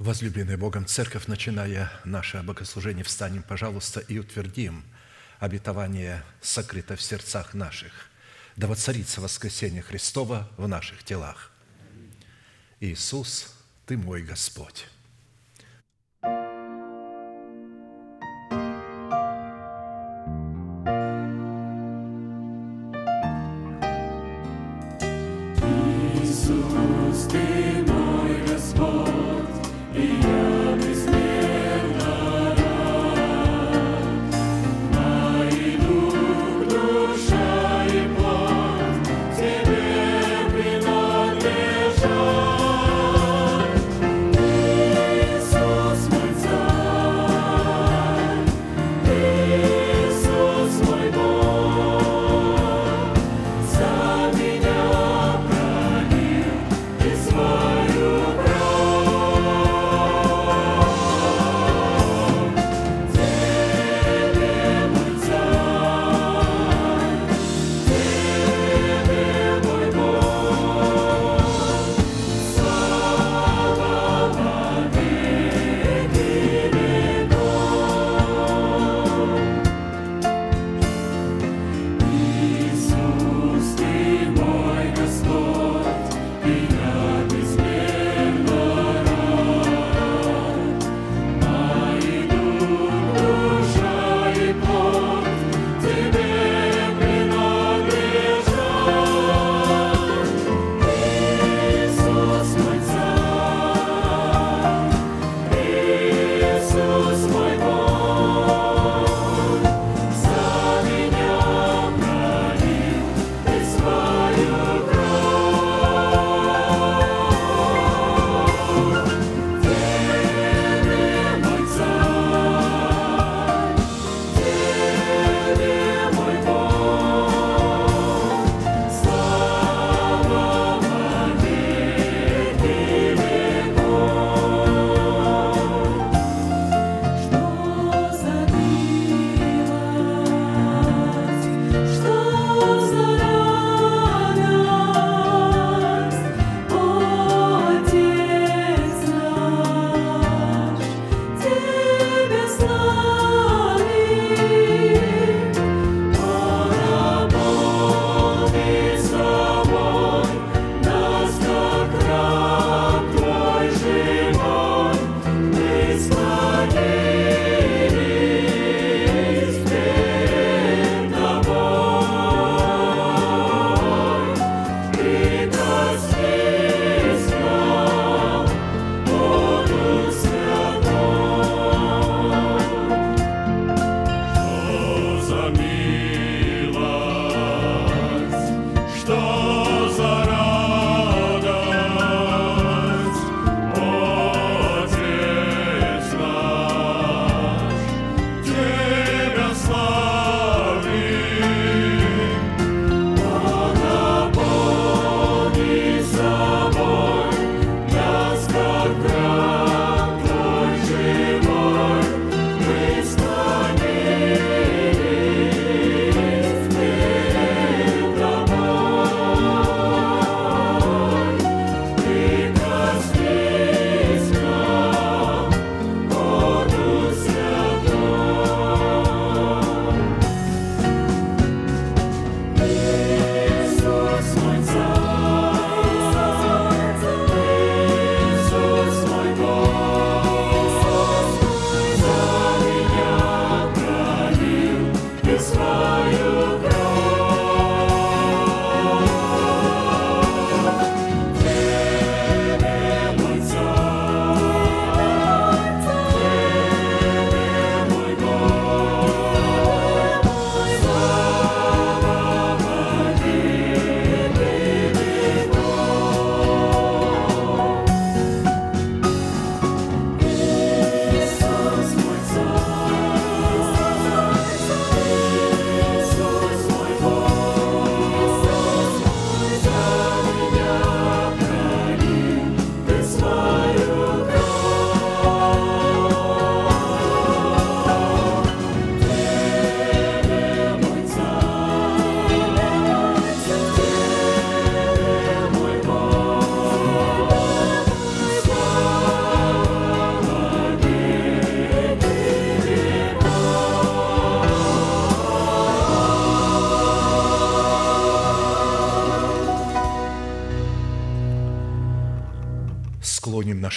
Возлюбленная Богом Церковь, начиная наше богослужение, встанем, пожалуйста, и утвердим обетование, сокрыто в сердцах наших. Да воцарится воскресение Христова в наших телах. Иисус, Ты мой Господь.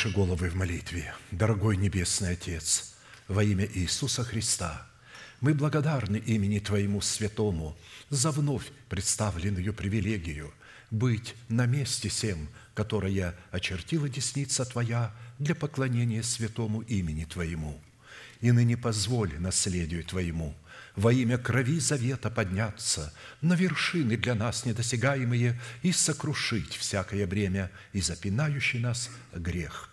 Наши головы в молитве. Дорогой Небесный Отец, во имя Иисуса Христа, мы благодарны имени Твоему Святому за вновь представленную привилегию быть на месте всем, которое очертила десница Твоя для поклонения святому имени Твоему. И ныне позволь наследию Твоему во имя крови завета подняться на вершины для нас недосягаемые и сокрушить всякое бремя и запинающий нас грех.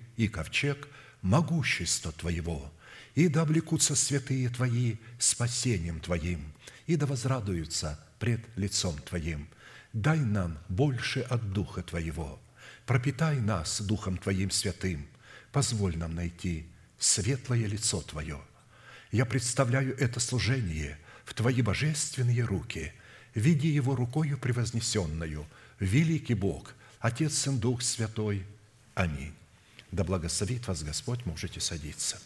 и ковчег могущества Твоего, и да облекутся святые Твои спасением Твоим, и да возрадуются пред лицом Твоим. Дай нам больше от Духа Твоего, пропитай нас Духом Твоим святым, позволь нам найти светлое лицо Твое – я представляю это служение в Твои божественные руки. Види его рукою превознесенную, великий Бог, Отец, Сын, Дух Святой. Аминь. Да благословит вас Господь, можете садиться.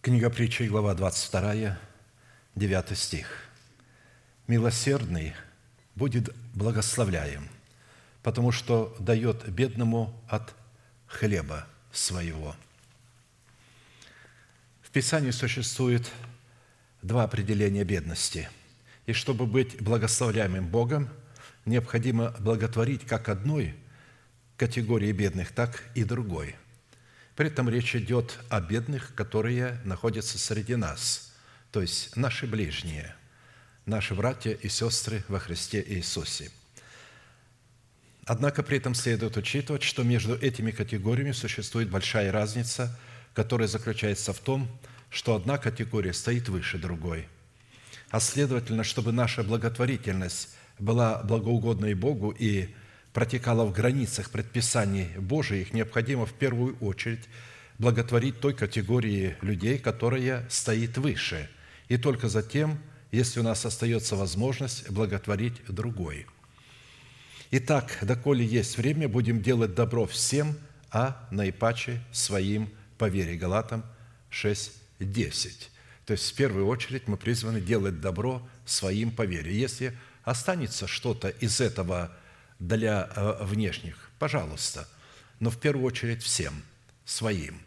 Книга притчи, глава 22, 9 стих. «Милосердный будет благословляем, потому что дает бедному от хлеба своего». В Писании существует два определения бедности. И чтобы быть благословляемым Богом, необходимо благотворить как одной категории бедных, так и другой. При этом речь идет о бедных, которые находятся среди нас, то есть наши ближние, наши братья и сестры во Христе Иисусе. Однако при этом следует учитывать, что между этими категориями существует большая разница, которая заключается в том, что одна категория стоит выше другой. А следовательно, чтобы наша благотворительность была благоугодной Богу и протекала в границах предписаний Божиих, необходимо в первую очередь благотворить той категории людей, которая стоит выше, и только затем, если у нас остается возможность, благотворить другой. Итак, доколе есть время, будем делать добро всем, а наипаче своим по вере. Галатам 6, 10. То есть, в первую очередь, мы призваны делать добро своим по вере. Если останется что-то из этого для э, внешних, пожалуйста, но в первую очередь всем, своим.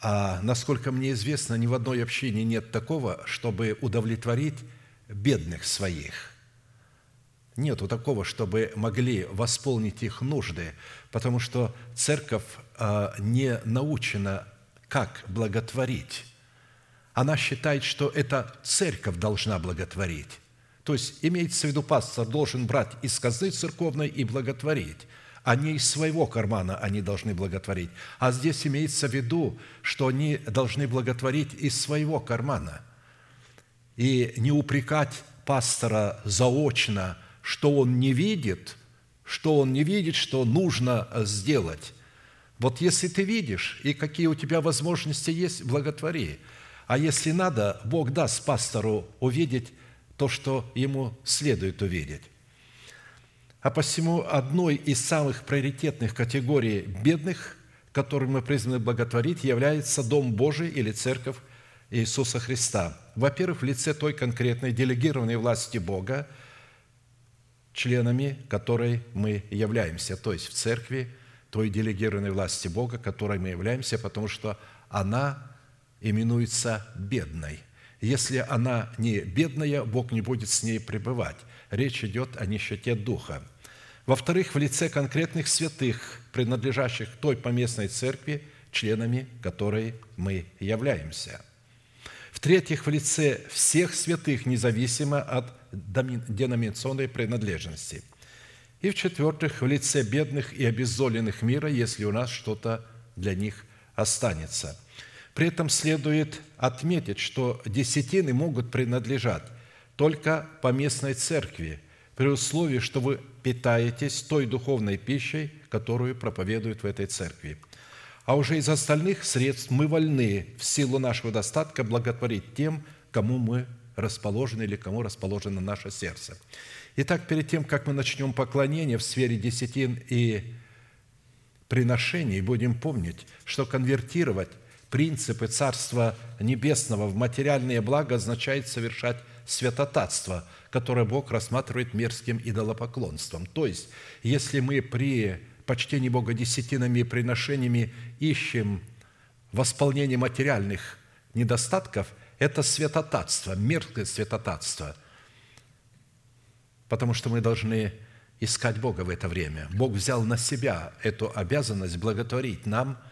А насколько мне известно, ни в одной общине нет такого, чтобы удовлетворить бедных своих. Нету такого, чтобы могли восполнить их нужды, потому что церковь э, не научена, как благотворить. Она считает, что это церковь должна благотворить. То есть имеется в виду, пастор должен брать из казны церковной и благотворить, не из своего кармана они должны благотворить. А здесь имеется в виду, что они должны благотворить из своего кармана. И не упрекать пастора заочно, что он не видит, что он не видит, что нужно сделать. Вот если ты видишь, и какие у тебя возможности есть, благотвори. А если надо, Бог даст пастору увидеть то, что ему следует увидеть. А посему одной из самых приоритетных категорий бедных, которым мы призваны благотворить, является Дом Божий или Церковь Иисуса Христа. Во-первых, в лице той конкретной делегированной власти Бога, членами которой мы являемся, то есть в церкви той делегированной власти Бога, которой мы являемся, потому что она именуется бедной. Если она не бедная, Бог не будет с ней пребывать. Речь идет о нищете духа. Во-вторых, в лице конкретных святых, принадлежащих той поместной церкви, членами которой мы являемся. В-третьих, в лице всех святых, независимо от деноминационной принадлежности. И в-четвертых, в лице бедных и обеззоленных мира, если у нас что-то для них останется – при этом следует отметить, что десятины могут принадлежать только по местной церкви, при условии, что вы питаетесь той духовной пищей, которую проповедуют в этой церкви. А уже из остальных средств мы вольны в силу нашего достатка благотворить тем, кому мы расположены или кому расположено наше сердце. Итак, перед тем, как мы начнем поклонение в сфере десятин и приношений, будем помнить, что конвертировать принципы Царства Небесного в материальные блага означает совершать святотатство, которое Бог рассматривает мерзким идолопоклонством. То есть, если мы при почтении Бога десятинами и приношениями ищем восполнение материальных недостатков, это святотатство, мерзкое святотатство, потому что мы должны искать Бога в это время. Бог взял на себя эту обязанность благотворить нам –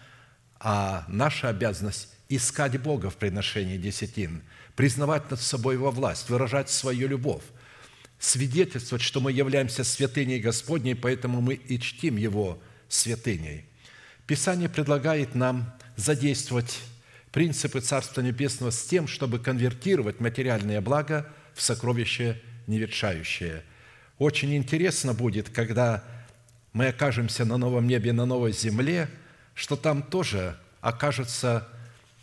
а наша обязанность – искать Бога в приношении десятин, признавать над собой Его власть, выражать свою любовь, свидетельствовать, что мы являемся святыней Господней, поэтому мы и чтим Его святыней. Писание предлагает нам задействовать принципы Царства Небесного с тем, чтобы конвертировать материальное благо в сокровище невершающее. Очень интересно будет, когда мы окажемся на новом небе, на новой земле – что там тоже окажутся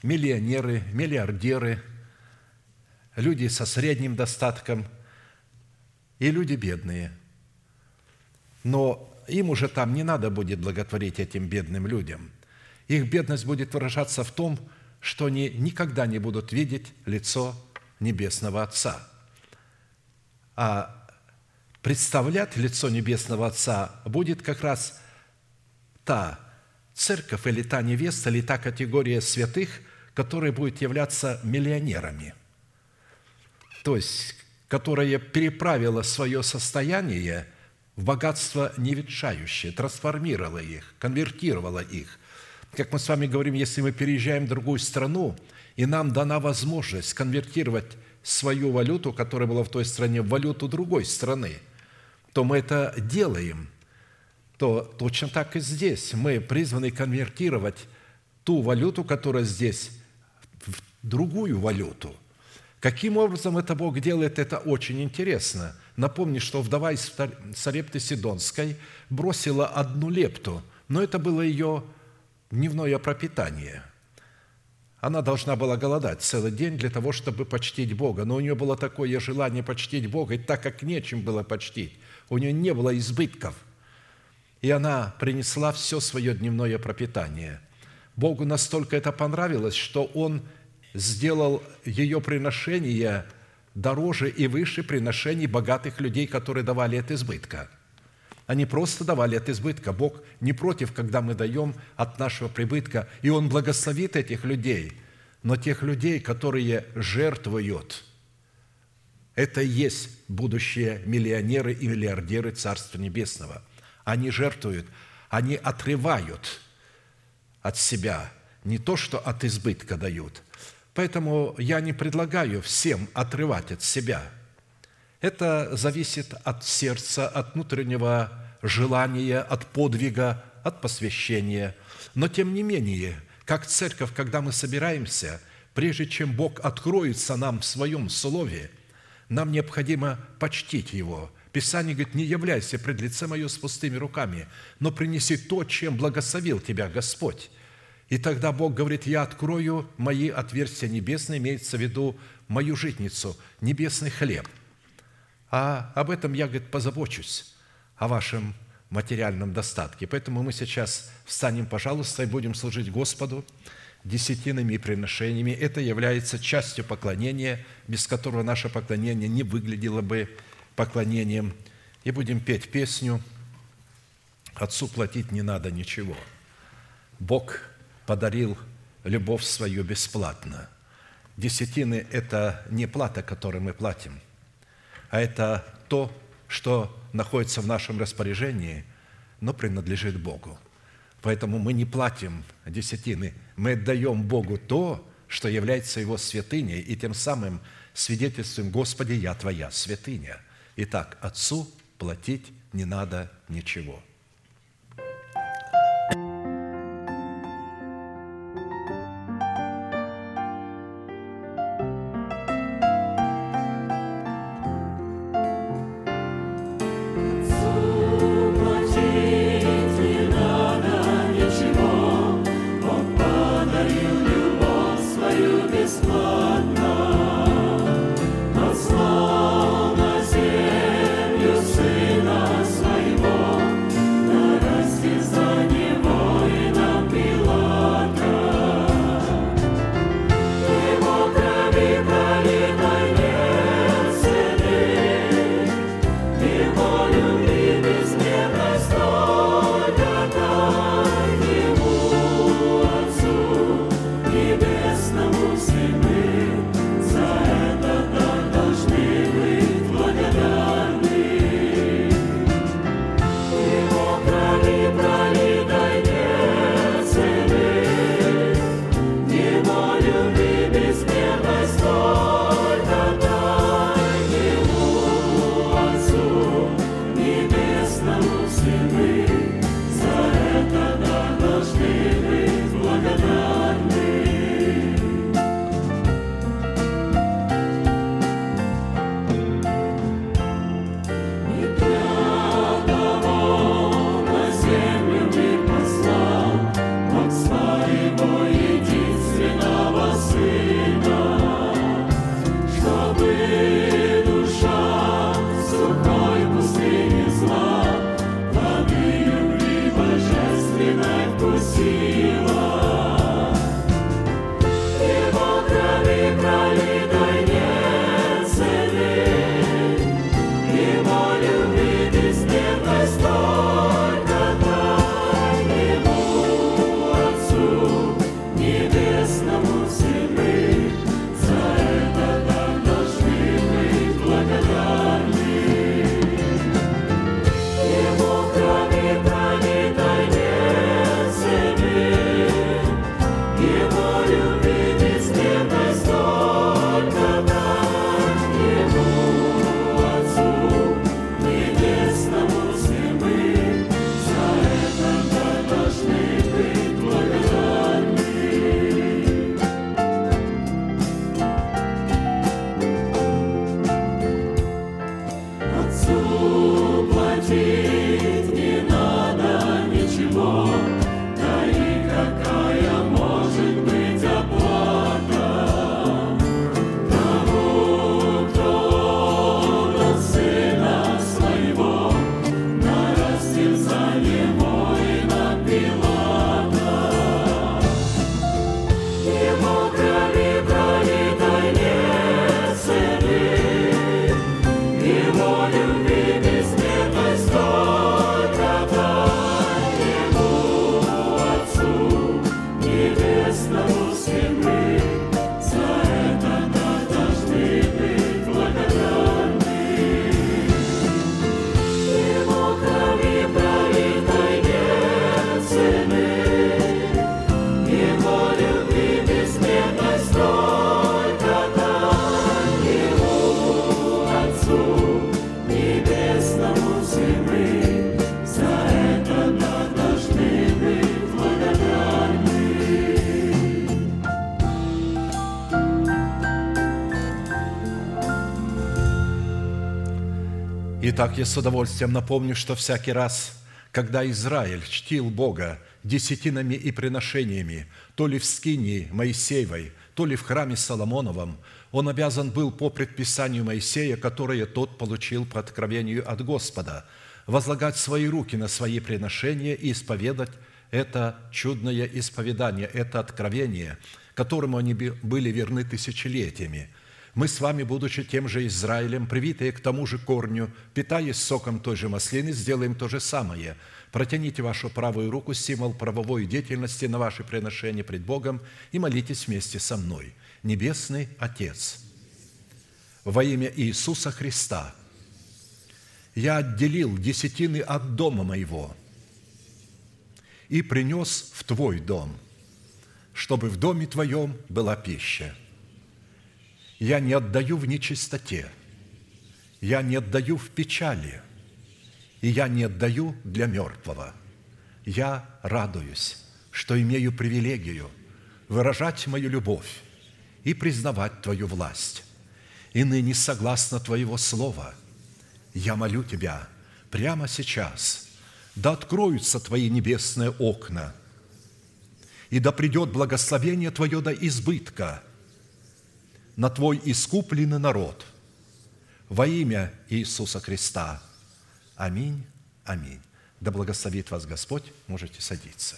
миллионеры, миллиардеры, люди со средним достатком и люди бедные. Но им уже там не надо будет благотворить этим бедным людям. Их бедность будет выражаться в том, что они никогда не будут видеть лицо Небесного Отца. А представлять лицо Небесного Отца будет как раз та церковь или та невеста, или та категория святых, которая будет являться миллионерами. То есть, которая переправила свое состояние в богатство неветшающее, трансформировала их, конвертировала их. Как мы с вами говорим, если мы переезжаем в другую страну, и нам дана возможность конвертировать свою валюту, которая была в той стране, в валюту другой страны, то мы это делаем. То точно так и здесь. Мы призваны конвертировать ту валюту, которая здесь, в другую валюту. Каким образом это Бог делает, это очень интересно. Напомни, что вдова из Сарепты Сидонской бросила одну лепту, но это было ее дневное пропитание. Она должна была голодать целый день для того, чтобы почтить Бога, но у нее было такое желание почтить Бога, и так как нечем было почтить, у нее не было избытков, и она принесла все свое дневное пропитание. Богу настолько это понравилось, что Он сделал ее приношение дороже и выше приношений богатых людей, которые давали от избытка – они просто давали от избытка. Бог не против, когда мы даем от нашего прибытка, и Он благословит этих людей. Но тех людей, которые жертвуют, это и есть будущие миллионеры и миллиардеры Царства Небесного. Они жертвуют, они отрывают от себя не то, что от избытка дают. Поэтому я не предлагаю всем отрывать от себя – это зависит от сердца, от внутреннего желания, от подвига, от посвящения. Но тем не менее, как церковь, когда мы собираемся, прежде чем Бог откроется нам в Своем Слове, нам необходимо почтить Его. Писание говорит, не являйся пред лице Мое с пустыми руками, но принеси то, чем благословил тебя Господь. И тогда Бог говорит, я открою мои отверстия небесные, имеется в виду мою житницу, небесный хлеб – а об этом я, говорит, позабочусь, о вашем материальном достатке. Поэтому мы сейчас встанем, пожалуйста, и будем служить Господу десятинами и приношениями. Это является частью поклонения, без которого наше поклонение не выглядело бы поклонением. И будем петь песню «Отцу платить не надо ничего». Бог подарил любовь свою бесплатно. Десятины – это не плата, которую мы платим – а это то, что находится в нашем распоряжении, но принадлежит Богу. Поэтому мы не платим десятины, мы отдаем Богу то, что является Его святыней, и тем самым свидетельствуем, Господи, я Твоя святыня. Итак, Отцу платить не надо ничего – Итак, я с удовольствием напомню, что всякий раз, когда Израиль чтил Бога десятинами и приношениями, то ли в скинии Моисеевой, то ли в храме Соломоновом, он обязан был по предписанию Моисея, которое тот получил по откровению от Господа, возлагать свои руки на свои приношения и исповедать это чудное исповедание, это откровение, которому они были верны тысячелетиями – мы с вами, будучи тем же Израилем, привитые к тому же корню, питаясь соком той же маслины, сделаем то же самое. Протяните вашу правую руку, символ правовой деятельности на ваше приношение пред Богом и молитесь вместе со мной. Небесный Отец, во имя Иисуса Христа, я отделил десятины от дома моего и принес в Твой дом, чтобы в доме Твоем была пища – я не отдаю в нечистоте, я не отдаю в печали, и я не отдаю для мертвого. Я радуюсь, что имею привилегию выражать мою любовь и признавать Твою власть. И ныне, согласно Твоего Слова, я молю Тебя прямо сейчас, да откроются Твои небесные окна, и да придет благословение Твое до избытка – на Твой искупленный народ во имя Иисуса Христа. Аминь, аминь. Да благословит вас Господь, можете садиться.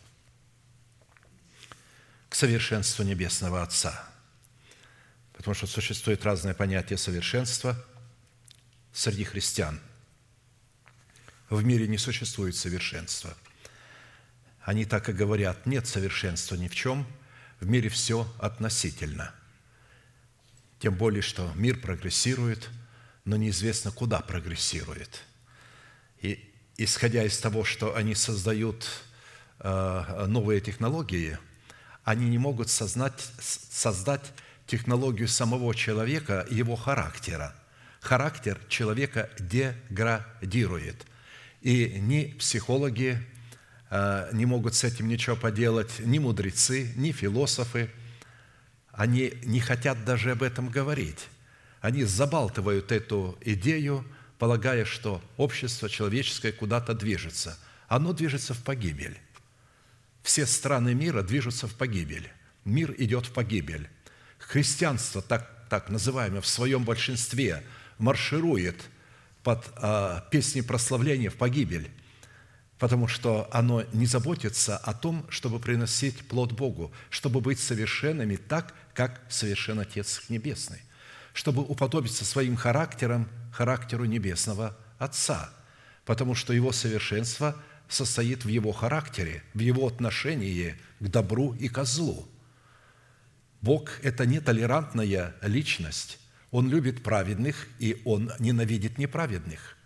К совершенству Небесного Отца. Потому что существует разное понятие совершенства среди христиан. В мире не существует совершенства. Они так и говорят, нет совершенства ни в чем, в мире все относительно. Тем более, что мир прогрессирует – но неизвестно, куда прогрессирует. И исходя из того, что они создают э, новые технологии, они не могут сознать, создать технологию самого человека его характера. Характер человека деградирует. И ни психологи э, не могут с этим ничего поделать, ни мудрецы, ни философы. Они не хотят даже об этом говорить они забалтывают эту идею, полагая, что общество человеческое куда-то движется. Оно движется в погибель. Все страны мира движутся в погибель. Мир идет в погибель. Христианство, так, так называемое, в своем большинстве марширует под э, песни прославления в погибель, потому что оно не заботится о том, чтобы приносить плод Богу, чтобы быть совершенными так, как совершен Отец Небесный чтобы уподобиться своим характером характеру Небесного Отца, потому что Его совершенство состоит в Его характере, в Его отношении к добру и к злу. Бог – это нетолерантная личность. Он любит праведных, и Он ненавидит неправедных.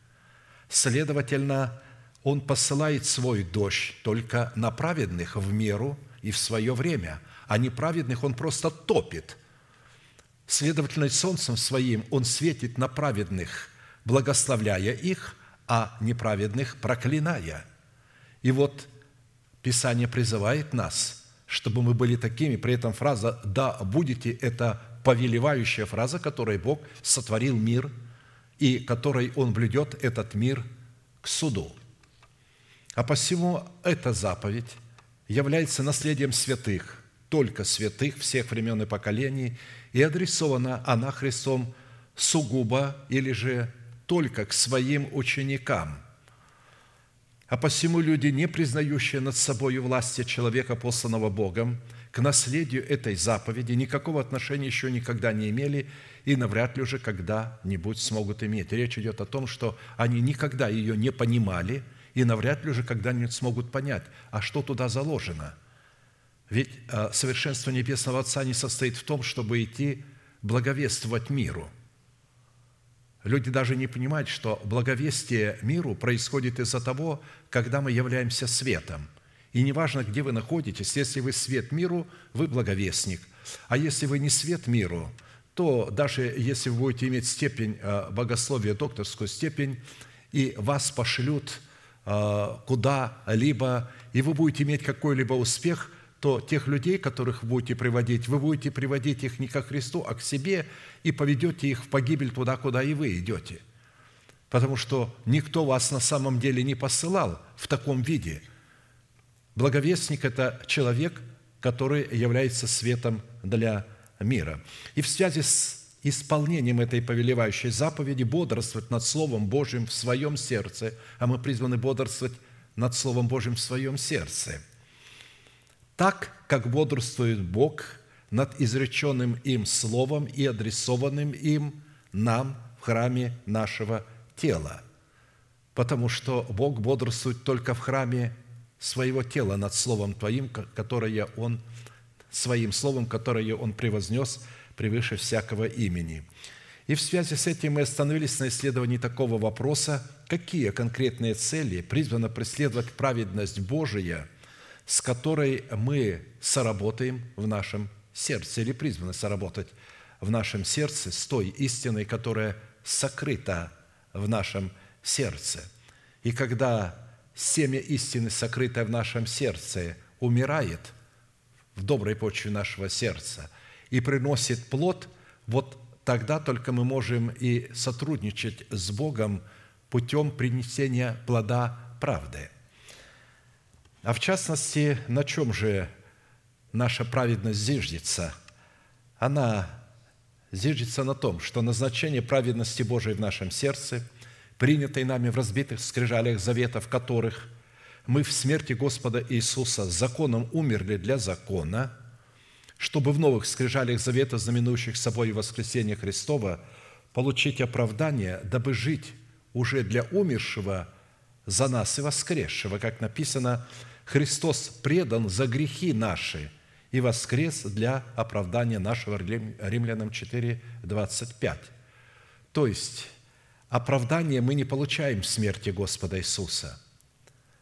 Следовательно, Он посылает свой дождь только на праведных в меру и в свое время, а неправедных Он просто топит – Следовательно, солнцем своим Он светит на праведных, благословляя их, а неправедных проклиная. И вот Писание призывает нас, чтобы мы были такими. При этом фраза «да будете» – это повелевающая фраза, которой Бог сотворил мир и которой Он блюдет этот мир к суду. А посему эта заповедь является наследием святых, только святых всех времен и поколений – и адресована она Христом сугубо или же только к своим ученикам. А посему люди, не признающие над собой власти человека, посланного Богом, к наследию этой заповеди никакого отношения еще никогда не имели и навряд ли уже когда-нибудь смогут иметь. Речь идет о том, что они никогда ее не понимали и навряд ли уже когда-нибудь смогут понять, а что туда заложено – ведь а, совершенство Небесного Отца не состоит в том, чтобы идти благовествовать миру. Люди даже не понимают, что благовестие миру происходит из-за того, когда мы являемся светом. И неважно, где вы находитесь, если вы свет миру, вы благовестник. А если вы не свет миру, то даже если вы будете иметь степень а, богословия, докторскую степень, и вас пошлют а, куда-либо, и вы будете иметь какой-либо успех, то тех людей, которых будете приводить, вы будете приводить их не ко Христу, а к себе и поведете их в погибель туда, куда и вы идете. Потому что никто вас на самом деле не посылал в таком виде. Благовестник – это человек, который является светом для мира. И в связи с исполнением этой повелевающей заповеди бодрствовать над Словом Божьим в своем сердце, а мы призваны бодрствовать над Словом Божьим в своем сердце – так, как бодрствует Бог над изреченным им словом и адресованным им нам в храме нашего тела. Потому что Бог бодрствует только в храме своего тела над Словом Твоим, которое Он, своим Словом, которое Он превознес превыше всякого имени. И в связи с этим мы остановились на исследовании такого вопроса, какие конкретные цели призвана преследовать праведность Божия – с которой мы соработаем в нашем сердце или призваны соработать в нашем сердце с той истиной, которая сокрыта в нашем сердце. И когда семя истины, сокрытое в нашем сердце, умирает в доброй почве нашего сердца и приносит плод, вот тогда только мы можем и сотрудничать с Богом путем принесения плода правды. А в частности, на чем же наша праведность зиждется? Она зиждется на том, что назначение праведности Божией в нашем сердце, принятой нами в разбитых скрижалях заветов которых мы в смерти Господа Иисуса законом умерли для закона, чтобы в новых скрижалях завета, знаменующих собой воскресение Христова, получить оправдание, дабы жить уже для умершего за нас и воскресшего, как написано, Христос предан за грехи наши и воскрес для оправдания нашего Римлянам 4, 25. То есть, оправдание мы не получаем в смерти Господа Иисуса.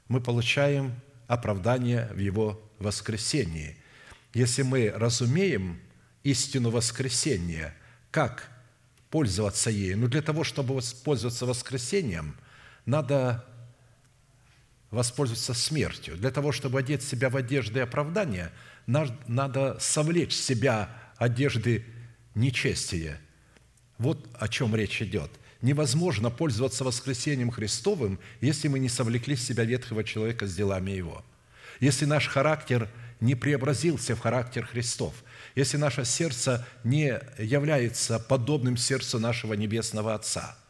Мы получаем оправдание в Его воскресении. Если мы разумеем истину воскресения, как пользоваться ею? Ну, для того, чтобы воспользоваться воскресением, надо воспользоваться смертью. Для того, чтобы одеть себя в одежды оправдания, надо совлечь себя одежды нечестия. Вот о чем речь идет. Невозможно пользоваться воскресением Христовым, если мы не совлекли с себя ветхого человека с делами его. Если наш характер не преобразился в характер Христов, если наше сердце не является подобным сердцу нашего Небесного Отца –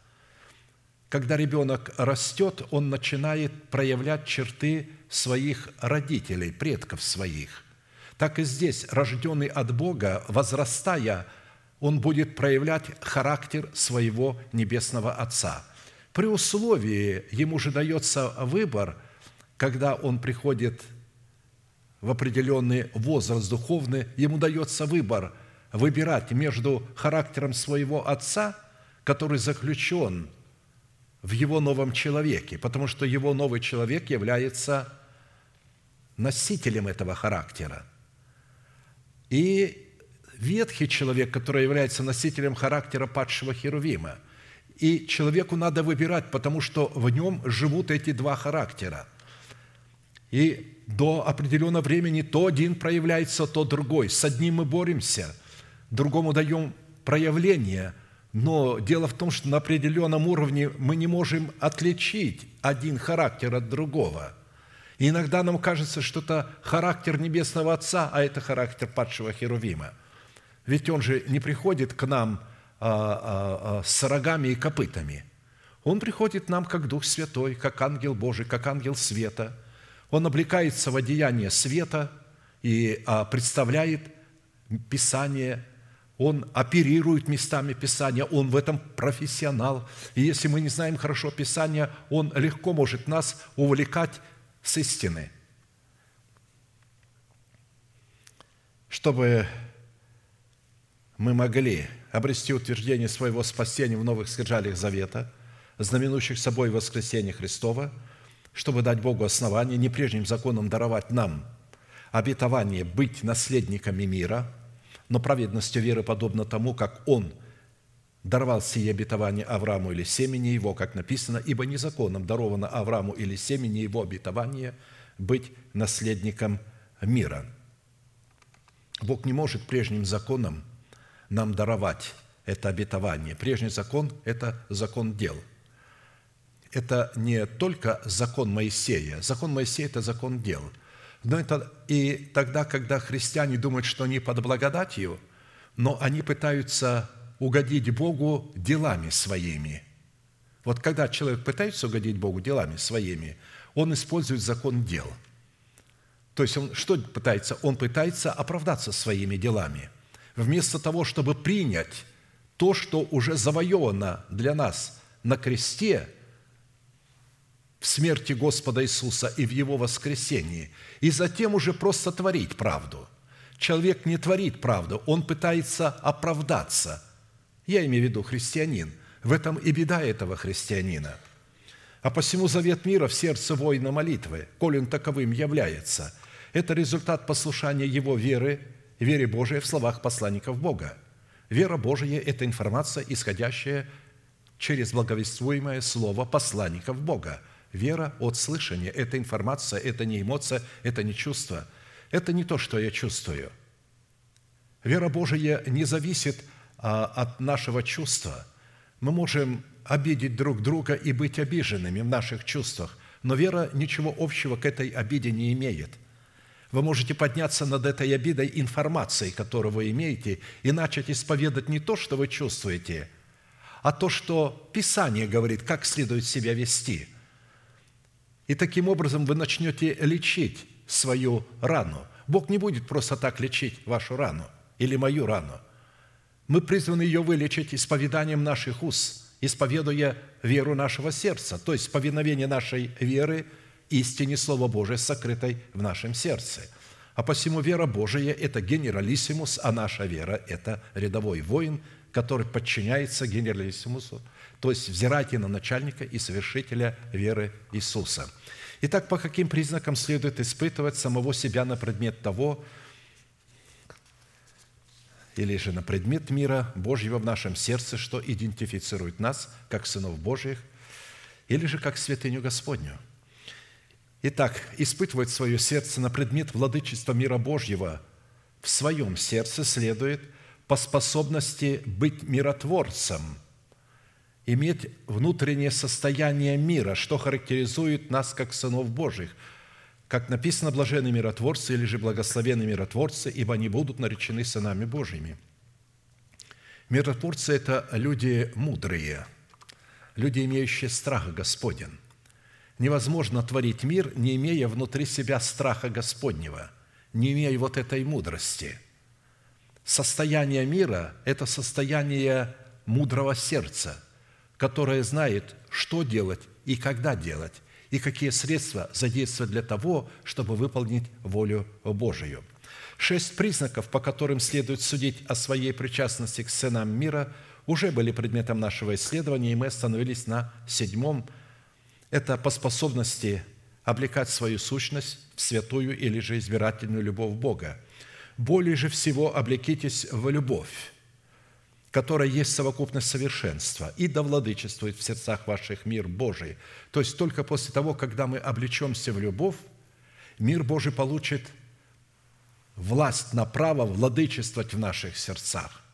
когда ребенок растет, он начинает проявлять черты своих родителей, предков своих. Так и здесь, рожденный от Бога, возрастая, он будет проявлять характер своего Небесного Отца. При условии, ему же дается выбор, когда он приходит в определенный возраст духовный, ему дается выбор выбирать между характером своего отца, который заключен в его новом человеке, потому что его новый человек является носителем этого характера. И ветхий человек, который является носителем характера падшего Херувима. И человеку надо выбирать, потому что в нем живут эти два характера. И до определенного времени то один проявляется, то другой. С одним мы боремся, другому даем проявление – но дело в том, что на определенном уровне мы не можем отличить один характер от другого. И иногда нам кажется, что это характер Небесного Отца, а это характер падшего Херувима. Ведь он же не приходит к нам а, а, а, с рогами и копытами. Он приходит к нам как Дух Святой, как ангел Божий, как ангел света. Он облекается в одеяние света и а, представляет Писание он оперирует местами Писания, он в этом профессионал. И если мы не знаем хорошо Писания, он легко может нас увлекать с истины. Чтобы мы могли обрести утверждение своего спасения в новых скрижалях завета, знаменующих собой воскресение Христова, чтобы дать Богу основание не прежним законом даровать нам обетование быть наследниками мира – но праведностью веры подобно тому, как Он даровал сие обетование Аврааму или семени его, как написано, ибо незаконным даровано Аврааму или семени его обетование быть наследником мира. Бог не может прежним законом нам даровать это обетование. Прежний закон – это закон дел. Это не только закон Моисея. Закон Моисея – это закон дел – но это и тогда, когда христиане думают, что они под благодатью, но они пытаются угодить Богу делами своими. Вот когда человек пытается угодить Богу делами своими, он использует закон дел. То есть он что пытается? Он пытается оправдаться своими делами. Вместо того, чтобы принять то, что уже завоевано для нас на кресте – в смерти Господа Иисуса и в Его воскресении, и затем уже просто творить правду. Человек не творит правду, он пытается оправдаться. Я имею в виду христианин. В этом и беда этого христианина. А посему завет мира в сердце воина молитвы, коль он таковым является, это результат послушания его веры, вере Божией в словах посланников Бога. Вера Божия – это информация, исходящая через благовествуемое слово посланников Бога – Вера от слышания – это информация, это не эмоция, это не чувство. Это не то, что я чувствую. Вера Божия не зависит а, от нашего чувства. Мы можем обидеть друг друга и быть обиженными в наших чувствах, но вера ничего общего к этой обиде не имеет. Вы можете подняться над этой обидой информацией, которую вы имеете, и начать исповедать не то, что вы чувствуете, а то, что Писание говорит, как следует себя вести. И таким образом вы начнете лечить свою рану. Бог не будет просто так лечить вашу рану или мою рану. Мы призваны ее вылечить исповеданием наших уст, исповедуя веру нашего сердца, то есть повиновение нашей веры истине Слова Божия, сокрытой в нашем сердце. А посему вера Божия – это генералиссимус, а наша вера – это рядовой воин, который подчиняется генералиссимусу, то есть взирайте на начальника и совершителя веры Иисуса. Итак, по каким признакам следует испытывать самого себя на предмет того, или же на предмет мира Божьего в нашем сердце, что идентифицирует нас как сынов Божьих, или же как святыню Господню. Итак, испытывать свое сердце на предмет владычества мира Божьего в своем сердце следует по способности быть миротворцем, иметь внутреннее состояние мира, что характеризует нас как сынов Божьих – как написано, блаженные миротворцы или же благословенные миротворцы, ибо они будут наречены сынами Божьими. Миротворцы – это люди мудрые, люди, имеющие страх Господен. Невозможно творить мир, не имея внутри себя страха Господнего, не имея вот этой мудрости. Состояние мира – это состояние мудрого сердца, которое знает, что делать и когда делать, и какие средства задействовать для того, чтобы выполнить волю Божию. Шесть признаков, по которым следует судить о своей причастности к сынам мира, уже были предметом нашего исследования, и мы остановились на седьмом. Это по способности облекать свою сущность в святую или же избирательную любовь Бога. Более же всего облекитесь в любовь, которая есть совокупность совершенства, и да владычествует в сердцах ваших мир Божий. То есть только после того, когда мы облечемся в любовь, мир Божий получит власть на право владычествовать в наших сердцах.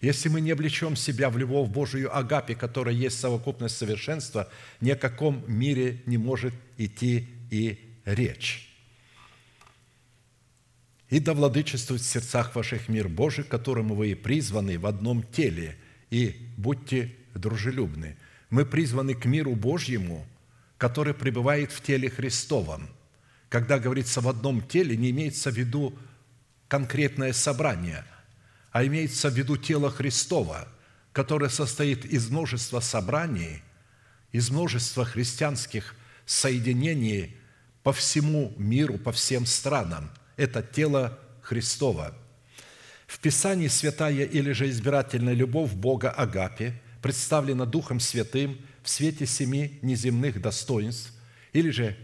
Если мы не облечем себя в любовь Божию Агапи, которая есть совокупность совершенства, ни о каком мире не может идти и речь и да владычествует в сердцах ваших мир Божий, которому вы и призваны в одном теле, и будьте дружелюбны. Мы призваны к миру Божьему, который пребывает в теле Христовом. Когда говорится «в одном теле», не имеется в виду конкретное собрание, а имеется в виду тело Христова, которое состоит из множества собраний, из множества христианских соединений по всему миру, по всем странам – это тело Христова. В Писании святая или же избирательная любовь Бога Агапе представлена Духом Святым в свете семи неземных достоинств или же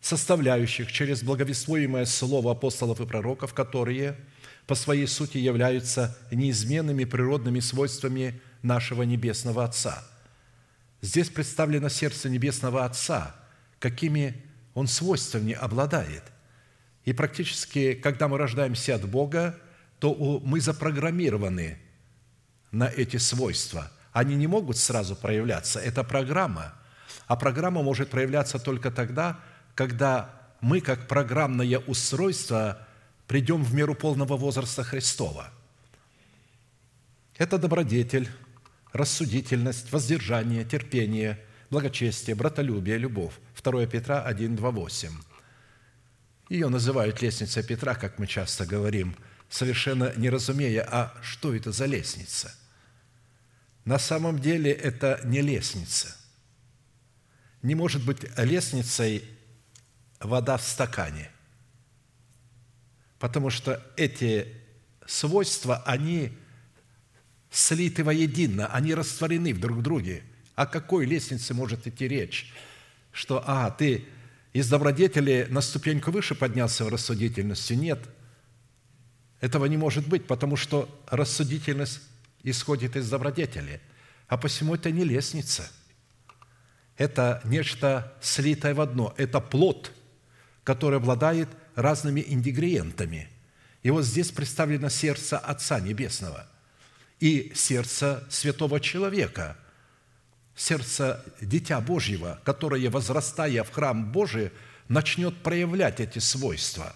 составляющих через благовествуемое слово апостолов и пророков, которые по своей сути являются неизменными природными свойствами нашего Небесного Отца. Здесь представлено сердце Небесного Отца, какими Он свойствами обладает – и практически, когда мы рождаемся от Бога, то мы запрограммированы на эти свойства. Они не могут сразу проявляться. Это программа. А программа может проявляться только тогда, когда мы, как программное устройство, придем в меру полного возраста Христова. Это добродетель, рассудительность, воздержание, терпение, благочестие, братолюбие, любовь. 2 Петра 1, 2, 8. Ее называют лестницей Петра, как мы часто говорим, совершенно не разумея, а что это за лестница? На самом деле это не лестница. Не может быть лестницей вода в стакане, потому что эти свойства, они слиты воедино, они растворены в друг друге. О какой лестнице может идти речь? Что, а, ты из добродетели на ступеньку выше подняться в рассудительности? Нет. Этого не может быть, потому что рассудительность исходит из добродетели. А посему это не лестница. Это нечто слитое в одно. Это плод, который обладает разными ингредиентами. И вот здесь представлено сердце Отца Небесного и сердце святого человека, сердце Дитя Божьего, которое, возрастая в храм Божий, начнет проявлять эти свойства.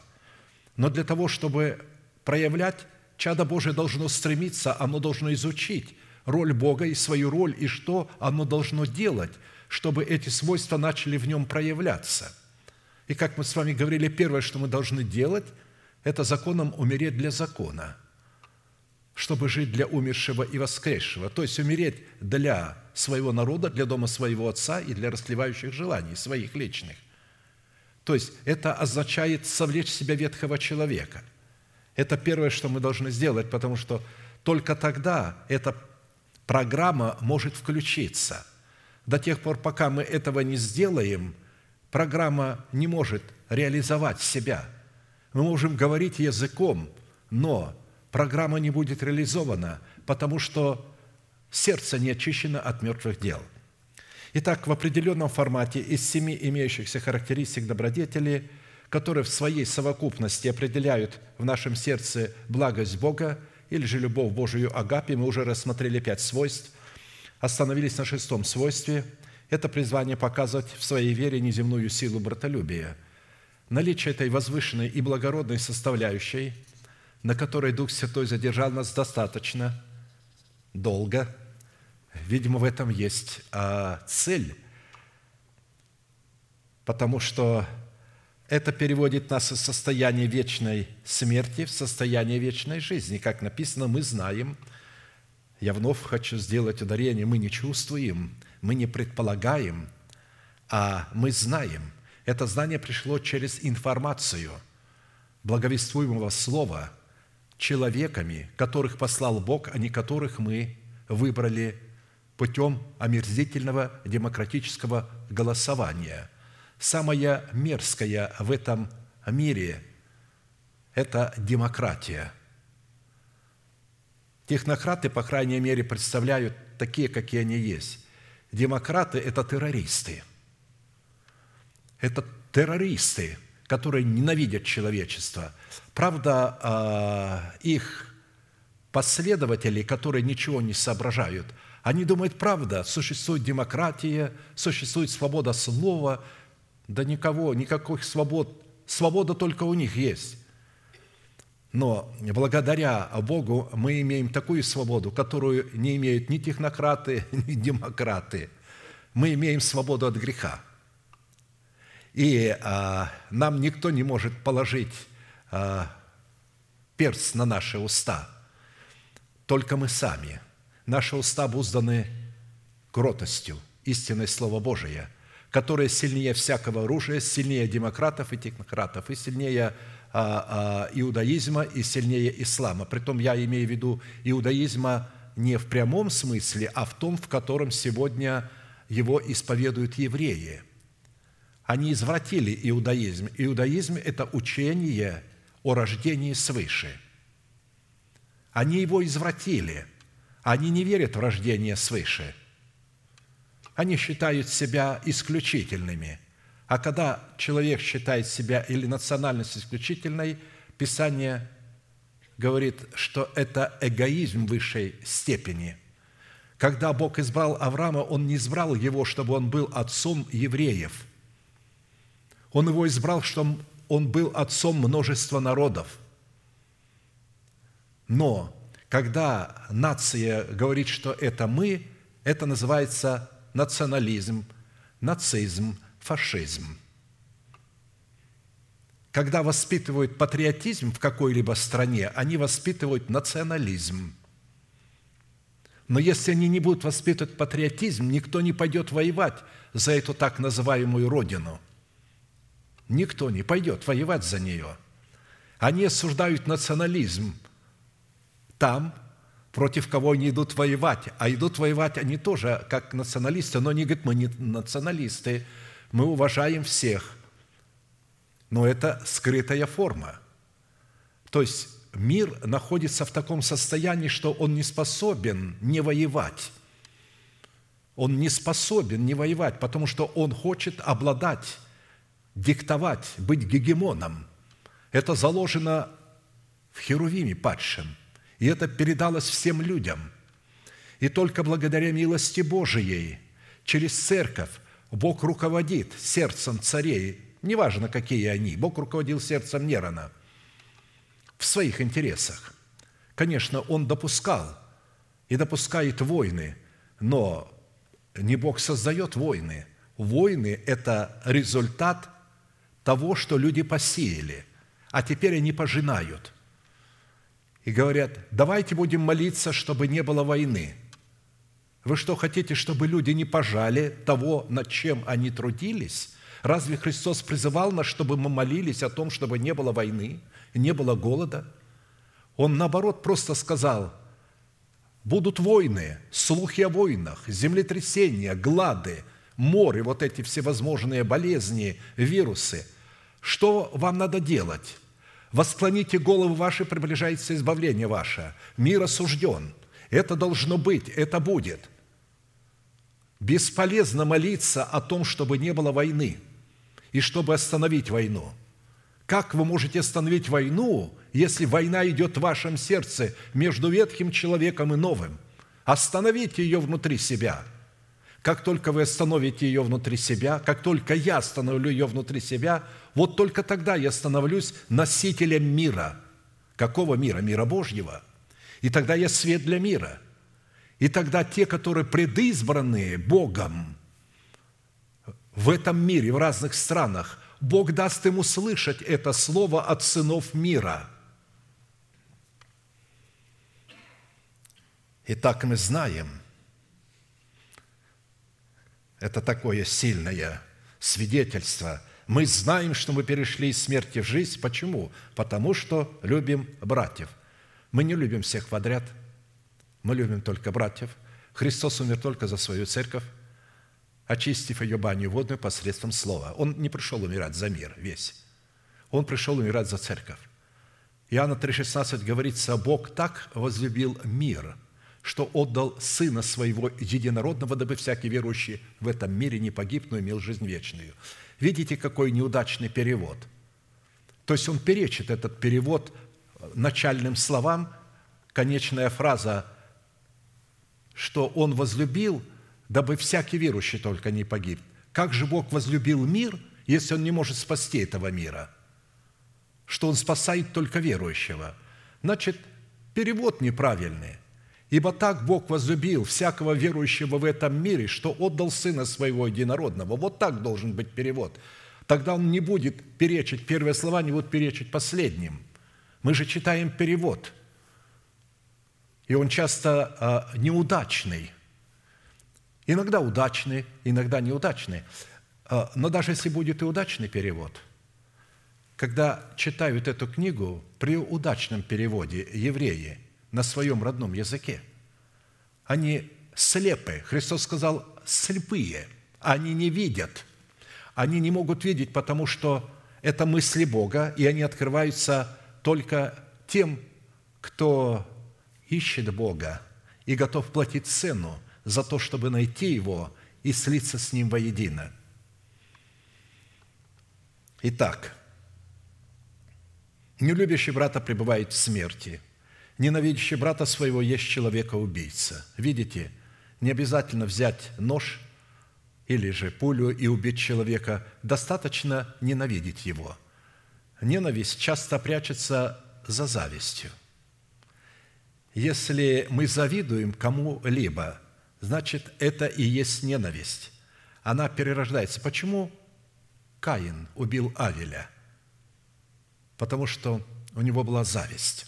Но для того, чтобы проявлять, чадо Божие должно стремиться, оно должно изучить роль Бога и свою роль, и что оно должно делать, чтобы эти свойства начали в нем проявляться. И как мы с вами говорили, первое, что мы должны делать, это законом умереть для закона, чтобы жить для умершего и воскресшего, то есть умереть для своего народа, для дома своего отца и для расливающих желаний своих личных. То есть это означает совлечь себя ветхого человека. Это первое, что мы должны сделать, потому что только тогда эта программа может включиться. До тех пор, пока мы этого не сделаем, программа не может реализовать себя. Мы можем говорить языком, но программа не будет реализована, потому что сердце не очищено от мертвых дел. Итак, в определенном формате из семи имеющихся характеристик добродетели, которые в своей совокупности определяют в нашем сердце благость Бога или же любовь Божию Агапи, мы уже рассмотрели пять свойств, остановились на шестом свойстве – это призвание показывать в своей вере неземную силу братолюбия. Наличие этой возвышенной и благородной составляющей, на которой Дух Святой задержал нас достаточно долго, видимо, в этом есть а, цель, потому что это переводит нас из состояния вечной смерти в состояние вечной жизни. Как написано, мы знаем, я вновь хочу сделать ударение, мы не чувствуем – мы не предполагаем, а мы знаем. Это знание пришло через информацию благовествуемого слова человеками, которых послал Бог, а не которых мы выбрали путем омерзительного демократического голосования. Самое мерзкое в этом мире – это демократия. Технократы, по крайней мере, представляют такие, какие они есть. Демократы – это террористы. Это террористы, которые ненавидят человечество. Правда, а, их последователи, которые ничего не соображают, они думают, правда, существует демократия, существует свобода слова, да никого, никаких свобод, свобода только у них есть. Но благодаря Богу мы имеем такую свободу, которую не имеют ни технократы, ни демократы. Мы имеем свободу от греха. И а, нам никто не может положить а, перст на наши уста. Только мы сами. Наши уста обузданы кротостью, истинное Слово Божие, которое сильнее всякого оружия, сильнее демократов и технократов, и сильнее а, а, иудаизма и сильнее ислама. Притом я имею в виду иудаизма не в прямом смысле, а в том, в котором сегодня его исповедуют евреи. Они извратили иудаизм. Иудаизм – это учение о рождении свыше. Они его извратили. Они не верят в рождение свыше. Они считают себя исключительными – а когда человек считает себя или национальность исключительной, Писание говорит, что это эгоизм высшей степени. Когда Бог избрал Авраама, Он не избрал его, чтобы он был отцом евреев. Он его избрал, чтобы он был отцом множества народов. Но когда нация говорит, что это мы, это называется национализм, нацизм – фашизм. Когда воспитывают патриотизм в какой-либо стране, они воспитывают национализм. Но если они не будут воспитывать патриотизм, никто не пойдет воевать за эту так называемую родину. Никто не пойдет воевать за нее. Они осуждают национализм там, против кого они идут воевать. А идут воевать они тоже как националисты, но они говорят, мы не националисты, мы уважаем всех, но это скрытая форма. То есть мир находится в таком состоянии, что он не способен не воевать. Он не способен не воевать, потому что он хочет обладать, диктовать, быть гегемоном. Это заложено в Херувиме падшем. И это передалось всем людям. И только благодаря милости Божией через церковь Бог руководит сердцем царей, неважно, какие они. Бог руководил сердцем Нерона в своих интересах. Конечно, он допускал и допускает войны, но не Бог создает войны. Войны – это результат того, что люди посеяли, а теперь они пожинают. И говорят, давайте будем молиться, чтобы не было войны. Вы что, хотите, чтобы люди не пожали того, над чем они трудились? Разве Христос призывал нас, чтобы мы молились о том, чтобы не было войны, не было голода? Он, наоборот, просто сказал, будут войны, слухи о войнах, землетрясения, глады, море, вот эти всевозможные болезни, вирусы. Что вам надо делать? Восклоните головы ваши, приближается избавление ваше. Мир осужден. Это должно быть, это будет. Бесполезно молиться о том, чтобы не было войны и чтобы остановить войну. Как вы можете остановить войну, если война идет в вашем сердце между ветхим человеком и новым? Остановите ее внутри себя. Как только вы остановите ее внутри себя, как только я остановлю ее внутри себя, вот только тогда я становлюсь носителем мира. Какого мира? Мира Божьего. И тогда я свет для мира. И тогда те, которые предизбранные Богом в этом мире, в разных странах, Бог даст им услышать это слово от сынов мира. Итак, мы знаем, это такое сильное свидетельство. Мы знаем, что мы перешли из смерти в жизнь. Почему? Потому что любим братьев. Мы не любим всех подряд. Мы любим только братьев. Христос умер только за свою церковь очистив ее баню водную посредством слова. Он не пришел умирать за мир весь. Он пришел умирать за церковь. Иоанна 3,16 говорится, «Бог так возлюбил мир, что отдал Сына Своего Единородного, дабы всякий верующий в этом мире не погиб, но имел жизнь вечную». Видите, какой неудачный перевод. То есть он перечит этот перевод начальным словам, конечная фраза, что он возлюбил – дабы всякий верующий только не погиб. Как же Бог возлюбил мир, если Он не может спасти этого мира? Что Он спасает только верующего. Значит, перевод неправильный. Ибо так Бог возлюбил всякого верующего в этом мире, что отдал Сына Своего Единородного. Вот так должен быть перевод. Тогда он не будет перечить, первые слова не будут перечить последним. Мы же читаем перевод. И он часто а, неудачный – Иногда удачный, иногда неудачный. А, но даже если будет и удачный перевод, когда читают эту книгу при удачном переводе евреи на своем родном языке, они слепы. Христос сказал «слепые». Они не видят. Они не могут видеть, потому что это мысли Бога, и они открываются только тем, кто ищет Бога и готов платить цену – за то, чтобы найти Его и слиться с Ним воедино. Итак, нелюбящий брата пребывает в смерти, ненавидящий брата своего есть человека-убийца. Видите, не обязательно взять нож или же пулю и убить человека, достаточно ненавидеть его. Ненависть часто прячется за завистью. Если мы завидуем кому-либо – значит, это и есть ненависть. Она перерождается. Почему Каин убил Авеля? Потому что у него была зависть.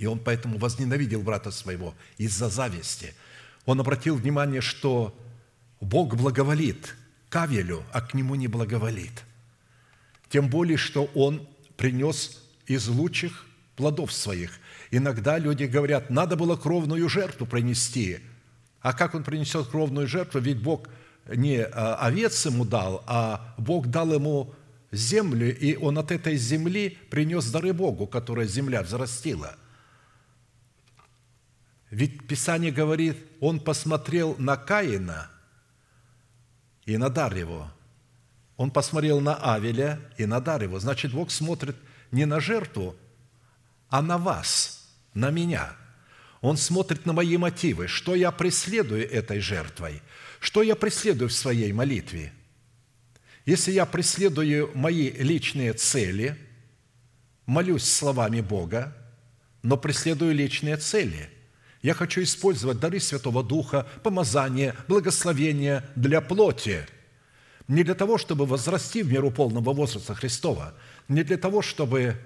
И он поэтому возненавидел брата своего из-за зависти. Он обратил внимание, что Бог благоволит к Авелю, а к нему не благоволит. Тем более, что он принес из лучших плодов своих. Иногда люди говорят, надо было кровную жертву принести, а как он принесет кровную жертву? Ведь Бог не а, овец ему дал, а Бог дал ему землю, и он от этой земли принес дары Богу, которая земля взрастила. Ведь Писание говорит, он посмотрел на Каина и на дар его. Он посмотрел на Авеля и на дар его. Значит, Бог смотрит не на жертву, а на вас, на меня. Он смотрит на мои мотивы, что я преследую этой жертвой, что я преследую в своей молитве. Если я преследую мои личные цели, молюсь словами Бога, но преследую личные цели – я хочу использовать дары Святого Духа, помазание, благословение для плоти. Не для того, чтобы возрасти в меру полного возраста Христова, не для того, чтобы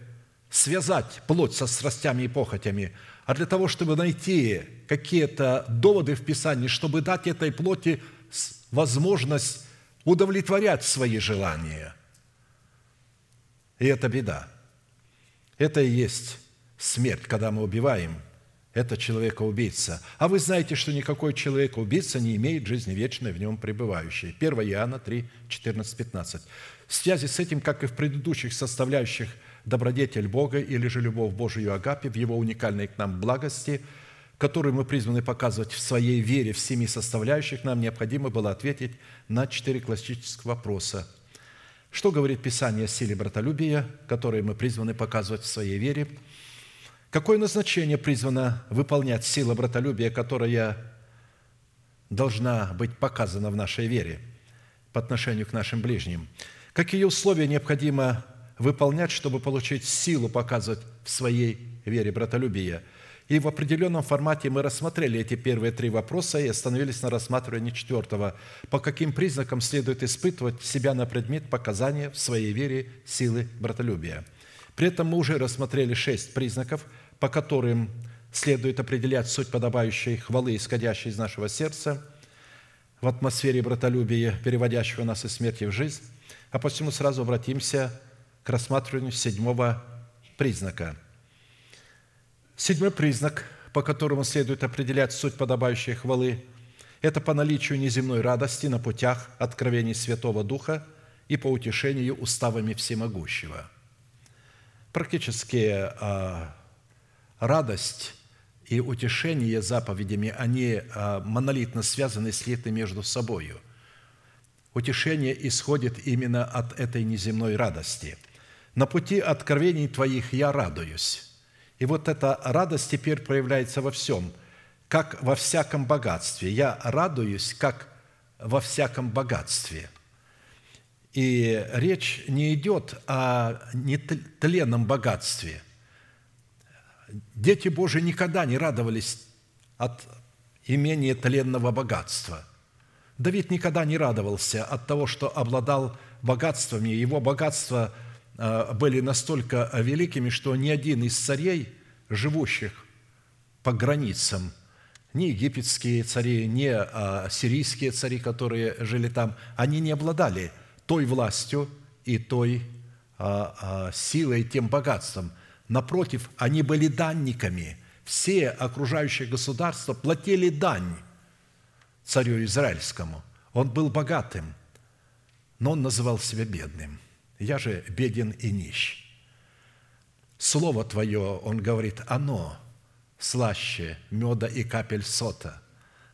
связать плоть со страстями и похотями, а для того, чтобы найти какие-то доводы в Писании, чтобы дать этой плоти возможность удовлетворять свои желания. И это беда. Это и есть смерть, когда мы убиваем – это человека-убийца. А вы знаете, что никакой человек-убийца не имеет жизни вечной в нем пребывающей. 1 Иоанна 3, 14, 15. В связи с этим, как и в предыдущих составляющих добродетель Бога или же любовь Божию Агапе в Его уникальной к нам благости, которую мы призваны показывать в своей вере в семи составляющих, нам необходимо было ответить на четыре классических вопроса. Что говорит Писание о силе братолюбия, которое мы призваны показывать в своей вере – Какое назначение призвано выполнять сила братолюбия, которая должна быть показана в нашей вере по отношению к нашим ближним? Какие условия необходимо выполнять, чтобы получить силу показывать в своей вере братолюбия? И в определенном формате мы рассмотрели эти первые три вопроса и остановились на рассматривании четвертого. По каким признакам следует испытывать себя на предмет показания в своей вере силы братолюбия? При этом мы уже рассмотрели шесть признаков – по которым следует определять суть подобающей хвалы, исходящей из нашего сердца, в атмосфере братолюбия, переводящего нас из смерти в жизнь, а посему сразу обратимся к рассматриванию седьмого признака. Седьмой признак, по которому следует определять суть подобающей хвалы, это по наличию неземной радости на путях откровений Святого Духа и по утешению уставами Всемогущего. Практически а, радость и утешение заповедями, они а, монолитно связаны, слиты между собою. Утешение исходит именно от этой неземной радости. «На пути откровений Твоих я радуюсь». И вот эта радость теперь проявляется во всем, как во всяком богатстве. Я радуюсь, как во всяком богатстве. И речь не идет о нетленном богатстве – дети Божии никогда не радовались от имения тленного богатства. Давид никогда не радовался от того, что обладал богатствами. Его богатства э, были настолько великими, что ни один из царей, живущих по границам, ни египетские цари, ни а, сирийские цари, которые жили там, они не обладали той властью и той а, силой, тем богатством – Напротив, они были данниками. Все окружающие государства платили дань царю Израильскому. Он был богатым, но он называл себя бедным. Я же беден и нищ. Слово Твое, он говорит, оно слаще меда и капель сота.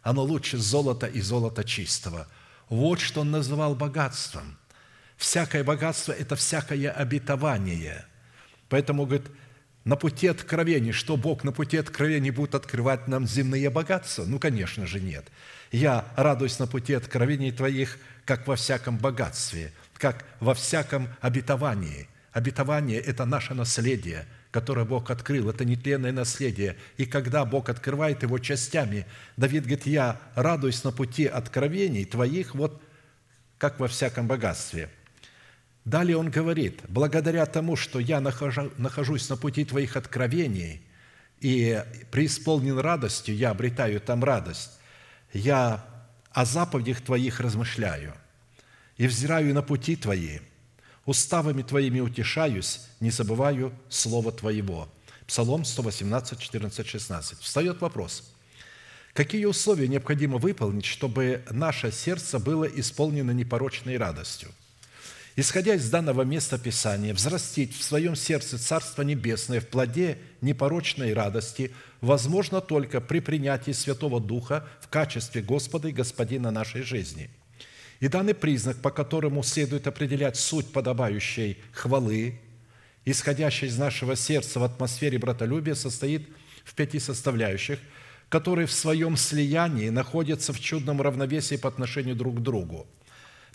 Оно лучше золота и золота чистого. Вот что он называл богатством. Всякое богатство – это всякое обетование. Поэтому, говорит, на пути откровений, что Бог на пути откровений будет открывать нам земные богатства? Ну, конечно же, нет. Я радуюсь на пути откровений Твоих, как во всяком богатстве, как во всяком обетовании. Обетование – это наше наследие, которое Бог открыл, это нетленное наследие. И когда Бог открывает его частями, Давид говорит, я радуюсь на пути откровений Твоих, вот как во всяком богатстве – Далее он говорит, благодаря тому, что я нахожусь на пути Твоих откровений и преисполнен радостью, я обретаю там радость, я о заповедях Твоих размышляю и взираю на пути Твои, уставами Твоими утешаюсь, не забываю Слова Твоего». Псалом 118, 14, 16. Встает вопрос, какие условия необходимо выполнить, чтобы наше сердце было исполнено непорочной радостью – исходя из данного места Писания, взрастить в своем сердце Царство Небесное в плоде непорочной радости возможно только при принятии Святого Духа в качестве Господа и Господина нашей жизни. И данный признак, по которому следует определять суть подобающей хвалы исходящая из нашего сердца в атмосфере братолюбия, состоит в пяти составляющих, которые в своем слиянии находятся в чудном равновесии по отношению друг к другу,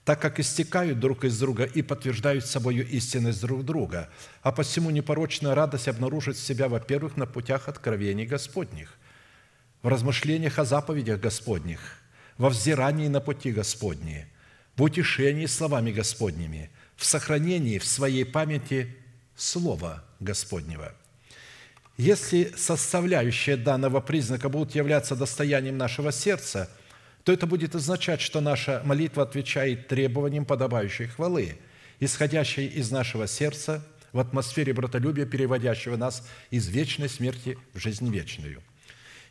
так как истекают друг из друга и подтверждают собою истинность друг друга, а посему непорочная радость обнаружит себя, во-первых, на путях откровений Господних, в размышлениях о заповедях Господних, во взирании на пути Господни, в утешении словами Господними, в сохранении в своей памяти Слова Господнего – если составляющие данного признака будут являться достоянием нашего сердца, то это будет означать, что наша молитва отвечает требованиям подобающей хвалы, исходящей из нашего сердца в атмосфере братолюбия, переводящего нас из вечной смерти в жизнь вечную.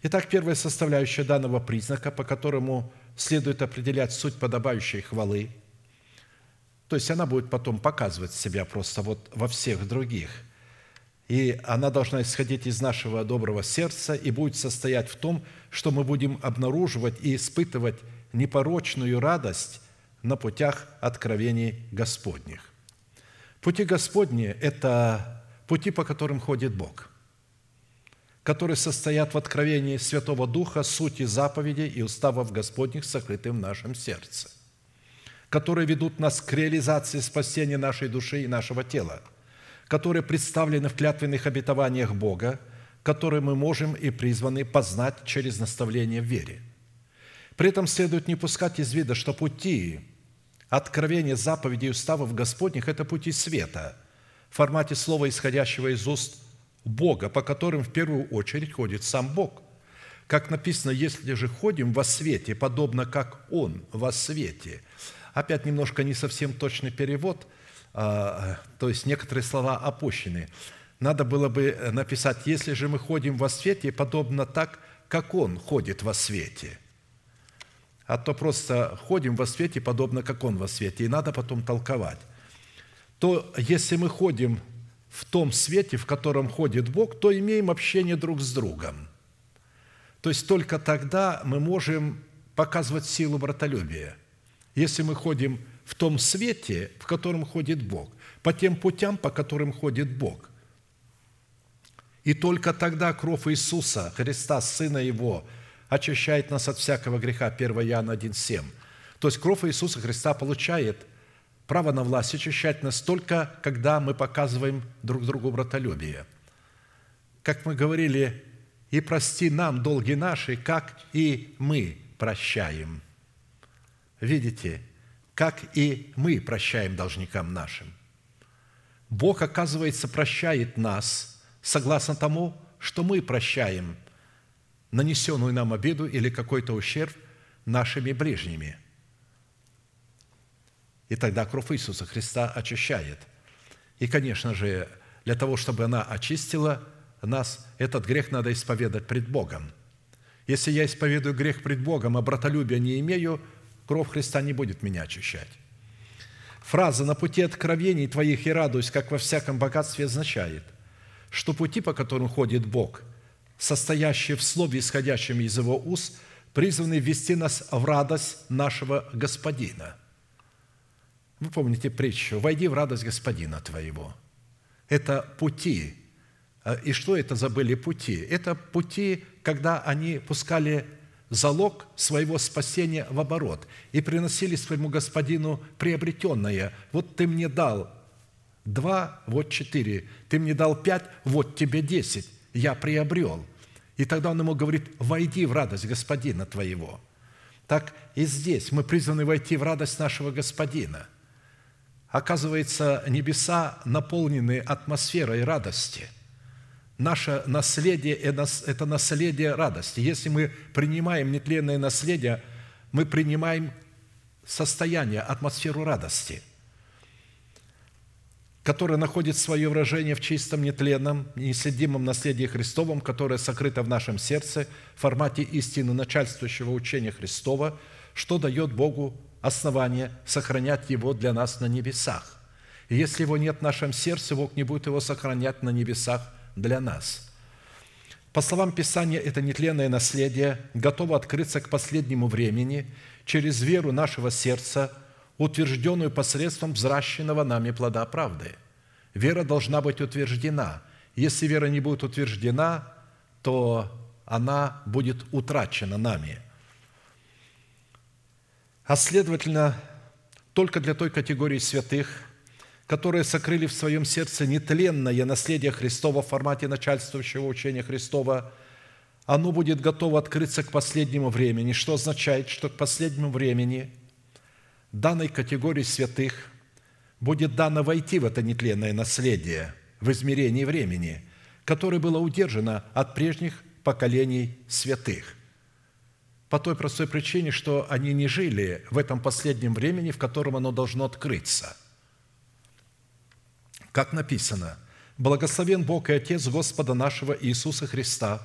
Итак, первая составляющая данного признака, по которому следует определять суть подобающей хвалы, то есть она будет потом показывать себя просто вот во всех других – и она должна исходить из нашего доброго сердца и будет состоять в том, что мы будем обнаруживать и испытывать непорочную радость на путях откровений Господних. Пути Господни – это пути, по которым ходит Бог, которые состоят в откровении Святого Духа, сути заповедей и уставов Господних, сокрытым в нашем сердце, которые ведут нас к реализации спасения нашей души и нашего тела – которые представлены в клятвенных обетованиях Бога, которые мы можем и призваны познать через наставление в вере. При этом следует не пускать из вида, что пути откровения заповедей и уставов Господних – это пути света в формате слова, исходящего из уст Бога, по которым в первую очередь ходит сам Бог. Как написано, если же ходим во свете, подобно как Он во свете. Опять немножко не совсем точный перевод – то есть некоторые слова опущены. Надо было бы написать, если же мы ходим во свете, подобно так, как Он ходит во свете. А то просто ходим во свете, подобно как Он во свете, и надо потом толковать. То если мы ходим в том свете, в котором ходит Бог, то имеем общение друг с другом. То есть только тогда мы можем показывать силу братолюбия. Если мы ходим в том свете, в котором ходит Бог, по тем путям, по которым ходит Бог. И только тогда кровь Иисуса, Христа, Сына Его, очищает нас от всякого греха. 1 Иоанна 1,7. То есть кровь Иисуса Христа получает право на власть очищать нас только, когда мы показываем друг другу братолюбие. Как мы говорили, и прости нам долги наши, как и мы прощаем. Видите, как и мы прощаем должникам нашим. Бог, оказывается, прощает нас согласно тому, что мы прощаем нанесенную нам обиду или какой-то ущерб нашими ближними. И тогда кровь Иисуса Христа очищает. И, конечно же, для того, чтобы она очистила нас, этот грех надо исповедать пред Богом. Если я исповедую грех пред Богом, а братолюбия не имею – Кровь Христа не будет меня очищать. Фраза «на пути откровений твоих и радуюсь, как во всяком богатстве» означает, что пути, по которым ходит Бог, состоящие в слове, исходящем из Его уст, призваны ввести нас в радость нашего Господина. Вы помните притчу «Войди в радость Господина твоего». Это пути. И что это за были пути? Это пути, когда они пускали залог своего спасения в оборот и приносили своему господину приобретенное. Вот ты мне дал два, вот четыре. Ты мне дал пять, вот тебе десять. Я приобрел. И тогда он ему говорит, войди в радость господина твоего. Так и здесь мы призваны войти в радость нашего господина. Оказывается, небеса наполнены атмосферой радости – Наше наследие – это наследие радости. Если мы принимаем нетленное наследие, мы принимаем состояние, атмосферу радости, которая находит свое выражение в чистом, нетленном, неследимом наследии Христовом, которое сокрыто в нашем сердце в формате истины начальствующего учения Христова, что дает Богу основание сохранять его для нас на небесах. И если его нет в нашем сердце, Бог не будет его сохранять на небесах – для нас. По словам Писания, это нетленное наследие готово открыться к последнему времени через веру нашего сердца, утвержденную посредством взращенного нами плода правды. Вера должна быть утверждена. Если вера не будет утверждена, то она будет утрачена нами. А следовательно, только для той категории святых, которые сокрыли в своем сердце нетленное наследие Христова в формате начальствующего учения Христова, оно будет готово открыться к последнему времени, что означает, что к последнему времени данной категории святых будет дано войти в это нетленное наследие в измерении времени, которое было удержано от прежних поколений святых – по той простой причине, что они не жили в этом последнем времени, в котором оно должно открыться. Как написано, «Благословен Бог и Отец Господа нашего Иисуса Христа,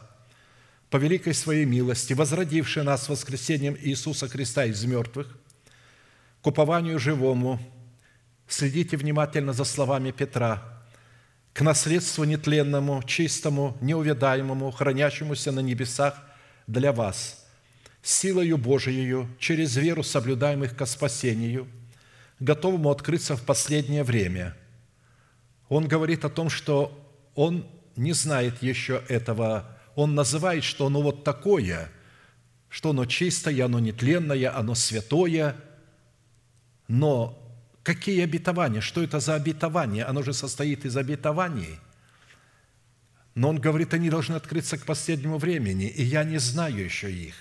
по великой Своей милости, возродивший нас воскресением Иисуса Христа из мертвых, к упованию живому, следите внимательно за словами Петра, к наследству нетленному, чистому, неувядаемому, хранящемуся на небесах для вас – силою Божией, через веру соблюдаемых ко спасению, готовому открыться в последнее время. Он говорит о том, что он не знает еще этого. Он называет, что оно вот такое, что оно чистое, оно нетленное, оно святое. Но какие обетования? Что это за обетование? Оно же состоит из обетований. Но он говорит, они должны открыться к последнему времени, и я не знаю еще их.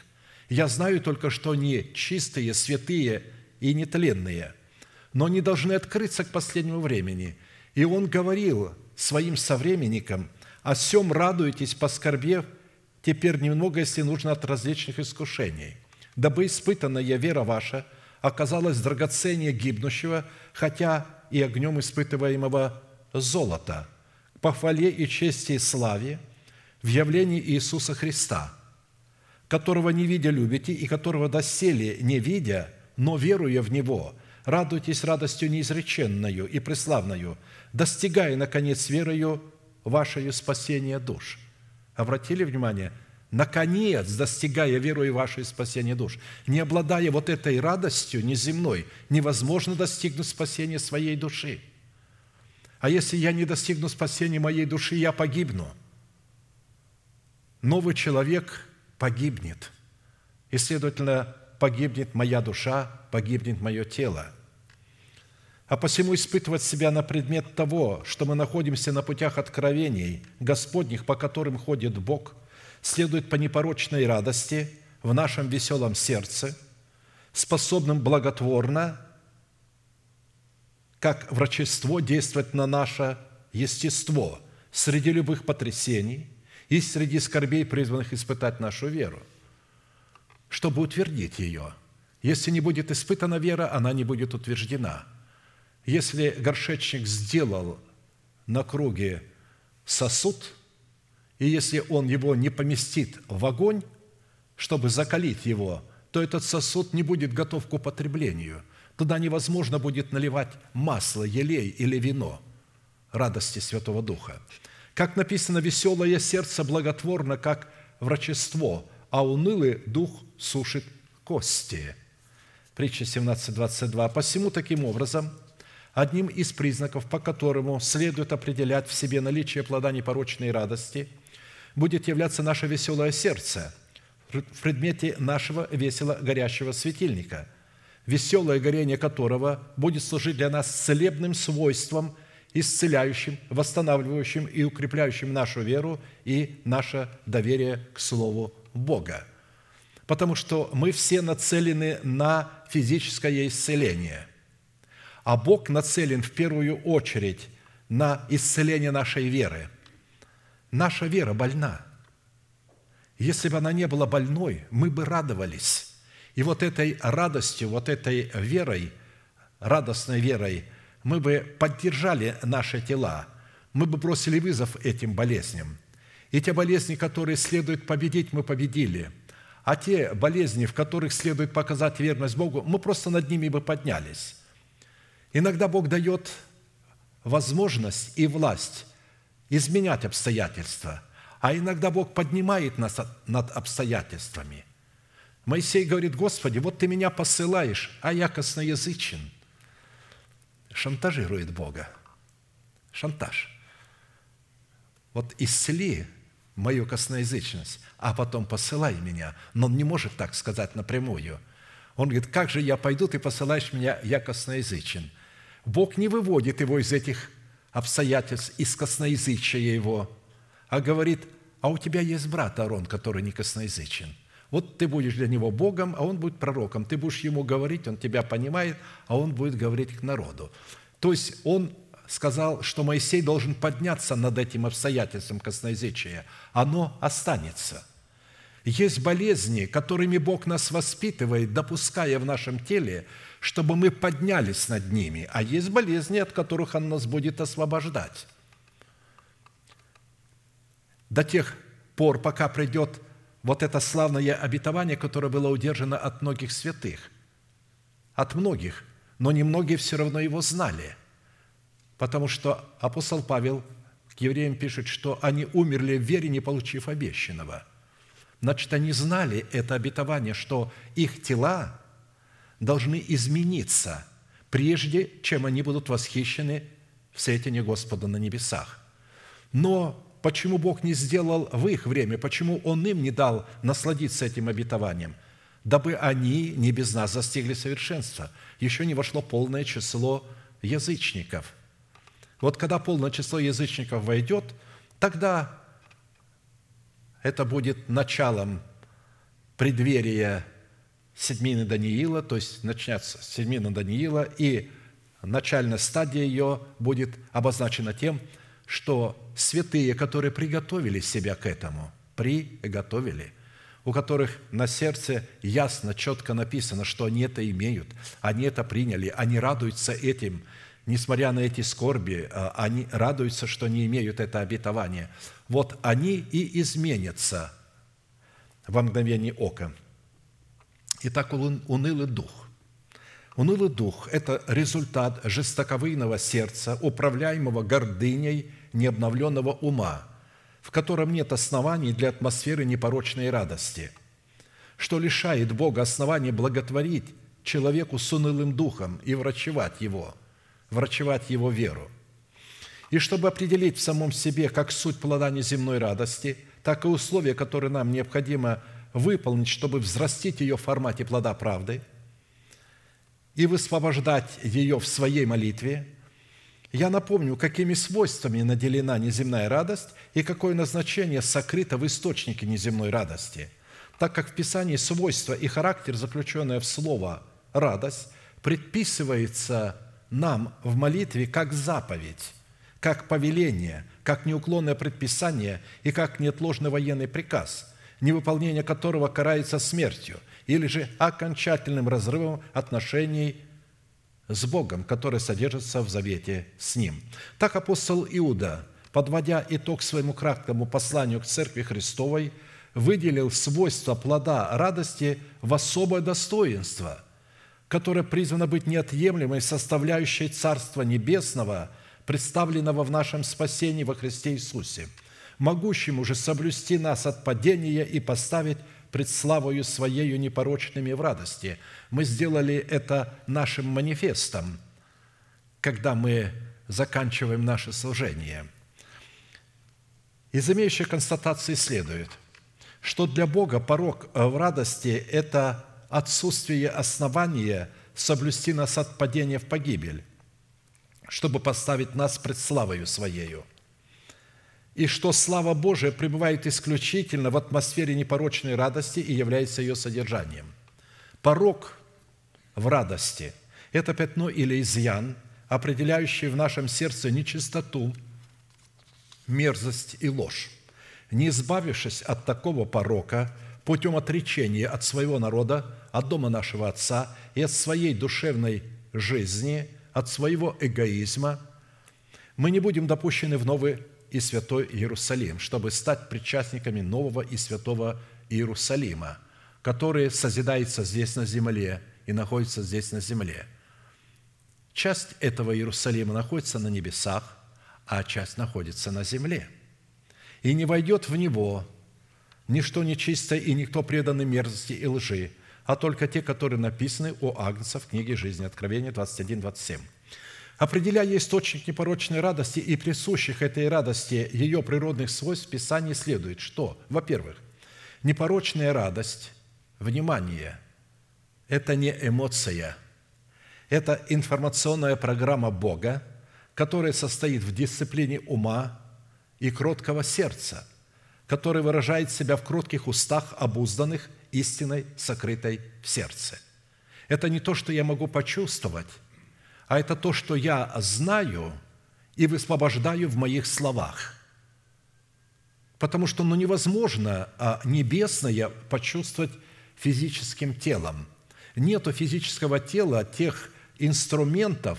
Я знаю только, что они чистые, святые и нетленные, но они должны открыться к последнему времени. И он говорил своим современникам, «О сем радуйтесь, поскорбев, теперь немного, если нужно, от различных искушений, дабы испытанная вера ваша оказалась драгоценнее гибнущего, хотя и огнем испытываемого золота, похвале и чести и славе в явлении Иисуса Христа – которого не видя любите, и которого доселе не видя, но веруя в Него, радуйтесь радостью неизреченную и преславную, достигая, наконец, верою вашей спасения душ». Обратили внимание? Наконец, достигая верою вашей спасения душ. Не обладая вот этой радостью неземной, невозможно достигнуть спасения своей души. А если я не достигну спасения моей души, я погибну. Новый человек погибнет. И, следовательно, погибнет моя душа, погибнет мое тело. А посему испытывать себя на предмет того, что мы находимся на путях откровений Господних, по которым ходит Бог, следует по непорочной радости в нашем веселом сердце, способным благотворно, как врачество, действовать на наше естество среди любых потрясений – и среди скорбей, призванных испытать нашу веру, чтобы утвердить ее. Если не будет испытана вера, она не будет утверждена. Если горшечник сделал на круге сосуд, и если он его не поместит в огонь, чтобы закалить его, то этот сосуд не будет готов к употреблению. Туда невозможно будет наливать масло, елей или вино радости Святого Духа. Как написано, веселое сердце благотворно, как врачество, а унылый дух сушит кости. Притча 17.22. «Посему таким образом, одним из признаков, по которому следует определять в себе наличие плода непорочной радости, будет являться наше веселое сердце в предмете нашего весело горящего светильника, веселое горение которого будет служить для нас целебным свойством – исцеляющим, восстанавливающим и укрепляющим нашу веру и наше доверие к Слову Бога. Потому что мы все нацелены на физическое исцеление, а Бог нацелен в первую очередь на исцеление нашей веры. Наша вера больна. Если бы она не была больной, мы бы радовались. И вот этой радостью, вот этой верой, радостной верой – мы бы поддержали наши тела, мы бы бросили вызов этим болезням. И те болезни, которые следует победить, мы победили. А те болезни, в которых следует показать верность Богу, мы просто над ними бы поднялись. Иногда Бог дает возможность и власть изменять обстоятельства, а иногда Бог поднимает нас над обстоятельствами. Моисей говорит, Господи, вот Ты меня посылаешь, а я косноязычен – шантажирует Бога. шантаж. Вот исцели мою косноязычность, а потом посылай меня. Но он не может так сказать напрямую. Он говорит, как же я пойду, ты посылаешь меня, я косноязычен. Бог не выводит его из этих обстоятельств, из косноязычия его, а говорит, а у тебя есть брат Аарон, который не косноязычен. Вот ты будешь для него Богом, а он будет пророком. Ты будешь ему говорить, он тебя понимает, а он будет говорить к народу. То есть он сказал, что Моисей должен подняться над этим обстоятельством косноязычия. Оно останется. Есть болезни, которыми Бог нас воспитывает, допуская в нашем теле, чтобы мы поднялись над ними. А есть болезни, от которых Он нас будет освобождать. До тех пор, пока придет вот это славное обетование, которое было удержано от многих святых. От многих. Но немногие все равно его знали. Потому что апостол Павел к евреям пишет, что они умерли в вере, не получив обещанного. Значит, они знали это обетование, что их тела должны измениться, прежде чем они будут восхищены в светине Господа на небесах. Но почему Бог не сделал в их время, почему Он им не дал насладиться этим обетованием? Дабы они не без нас застигли совершенства. Еще не вошло полное число язычников. Вот когда полное число язычников войдет, тогда это будет началом преддверия седьмины Даниила, то есть начнется седьмина Даниила, и начальная стадия ее будет обозначена тем, что святые, которые приготовили себя к этому, приготовили, у которых на сердце ясно, четко написано, что они это имеют, они это приняли, они радуются этим, несмотря на эти скорби, а, они радуются, что они имеют это обетование. Вот они и изменятся во мгновение ока. Итак, унылый дух – Унылый дух – это результат жестоковыйного сердца, управляемого гордыней необновленного ума, в котором нет оснований для атмосферы непорочной радости, что лишает Бога оснований благотворить человеку с унылым духом и врачевать его, врачевать его веру. И чтобы определить в самом себе как суть плода неземной радости, так и условия, которые нам необходимо выполнить, чтобы взрастить ее в формате плода правды и высвобождать ее в своей молитве – я напомню, какими свойствами наделена неземная радость и какое назначение сокрыто в источнике неземной радости, так как в Писании свойства и характер, заключенные в слово «радость», предписывается нам в молитве как заповедь, как повеление, как неуклонное предписание и как неотложный военный приказ, невыполнение которого карается смертью или же окончательным разрывом отношений с Богом, который содержится в завете с Ним. Так апостол Иуда, подводя итог своему краткому посланию к Церкви Христовой, выделил свойства плода радости в особое достоинство, которое призвано быть неотъемлемой составляющей Царства Небесного, представленного в нашем спасении во Христе Иисусе, могущим уже соблюсти нас от падения и поставить пред славою Своею непорочными в радости. Мы сделали это нашим манифестом, когда мы заканчиваем наше служение. Из имеющей констатации следует, что для Бога порог в радости – это отсутствие основания соблюсти нас от падения в погибель, чтобы поставить нас пред славою Своею – и что слава Божия пребывает исключительно в атмосфере непорочной радости и является ее содержанием. Порог в радости – это пятно или изъян, определяющий в нашем сердце нечистоту, мерзость и ложь. Не избавившись от такого порока путем отречения от своего народа, от дома нашего Отца и от своей душевной жизни, от своего эгоизма, мы не будем допущены в новый и Святой Иерусалим, чтобы стать причастниками нового и святого Иерусалима, который созидается здесь на земле и находится здесь на земле. Часть этого Иерусалима находится на небесах, а часть находится на земле. И не войдет в него ничто нечистое и никто преданный мерзости и лжи, а только те, которые написаны у Агнца в книге жизни, Откровения 21, 27. Определяя источник непорочной радости и присущих этой радости ее природных свойств, в Писании следует, что, во-первых, непорочная радость, внимание, это не эмоция, это информационная программа Бога, которая состоит в дисциплине ума и кроткого сердца, который выражает себя в кротких устах, обузданных истиной, сокрытой в сердце. Это не то, что я могу почувствовать, а это то, что я знаю и высвобождаю в моих словах. Потому что ну, невозможно а небесное почувствовать физическим телом. Нету физического тела тех инструментов,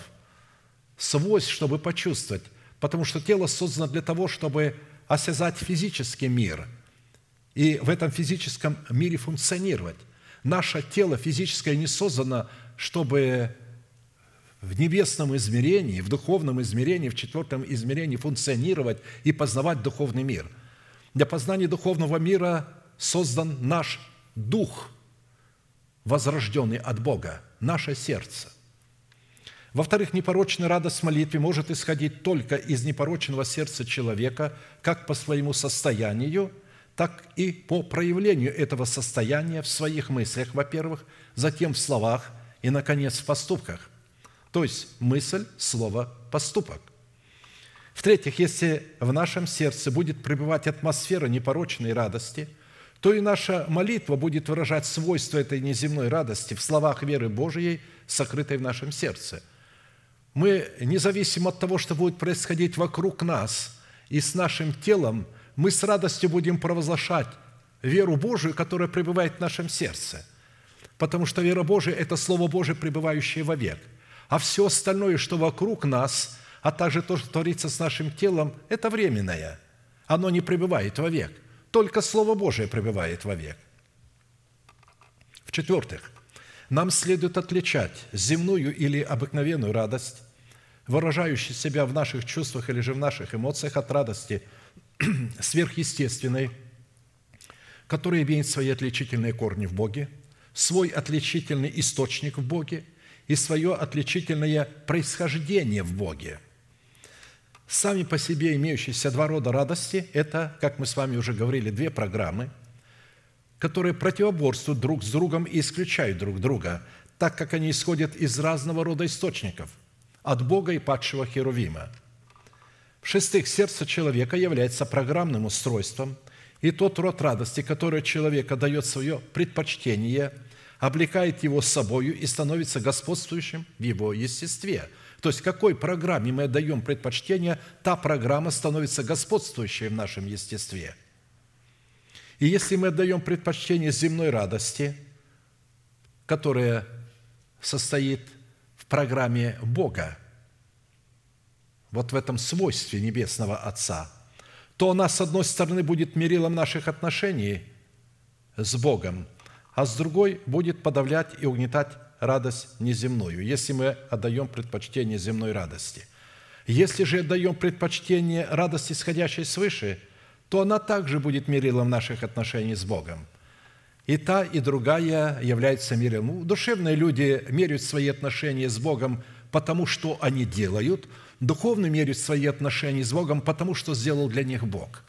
свойств, чтобы почувствовать, потому что тело создано для того, чтобы осязать физический мир и в этом физическом мире функционировать. Наше тело физическое не создано, чтобы в небесном измерении, в духовном измерении, в четвертом измерении функционировать и познавать духовный мир. Для познания духовного мира создан наш дух, возрожденный от Бога, наше сердце. Во-вторых, непорочная радость в молитве может исходить только из непорочного сердца человека, как по своему состоянию, так и по проявлению этого состояния в своих мыслях, во-первых, затем в словах и, наконец, в поступках. То есть мысль, слово, поступок. В-третьих, если в нашем сердце будет пребывать атмосфера непорочной радости, то и наша молитва будет выражать свойства этой неземной радости в словах веры Божией, сокрытой в нашем сердце – мы, независимо от того, что будет происходить вокруг нас и с нашим телом, мы с радостью будем провозглашать веру Божию, которая пребывает в нашем сердце. Потому что вера Божия – это Слово Божие, пребывающее вовек. А все остальное, что вокруг нас, а также то, что творится с нашим телом, это временное. Оно не пребывает вовек. Только Слово Божие пребывает вовек. В-четвертых, нам следует отличать земную или обыкновенную радость, выражающую себя в наших чувствах или же в наших эмоциях от радости сверхъестественной, которая имеет свои отличительные корни в Боге, свой отличительный источник в Боге и свое отличительное происхождение в Боге. Сами по себе имеющиеся два рода радости – это, как мы с вами уже говорили, две программы – которые противоборствуют друг с другом и исключают друг друга, так как они исходят из разного рода источников – от Бога и падшего Херувима. В-шестых, сердце человека является программным устройством, и тот род радости, который человека дает свое предпочтение, облекает его собою и становится господствующим в его естестве. То есть, какой программе мы даем предпочтение, та программа становится господствующей в нашем естестве – и если мы отдаем предпочтение земной радости, которая состоит в программе Бога, вот в этом свойстве Небесного Отца, то она, с одной стороны, будет мерилом наших отношений с Богом, а с другой будет подавлять и угнетать радость неземную, если мы отдаем предпочтение земной радости. Если же отдаем предпочтение радости, исходящей свыше – то она также будет мерилом наших отношений с Богом. И та, и другая являются мерилом. Ну, душевные люди меряют свои отношения с Богом потому, что они делают. Духовные меряют свои отношения с Богом потому, что сделал для них Бог.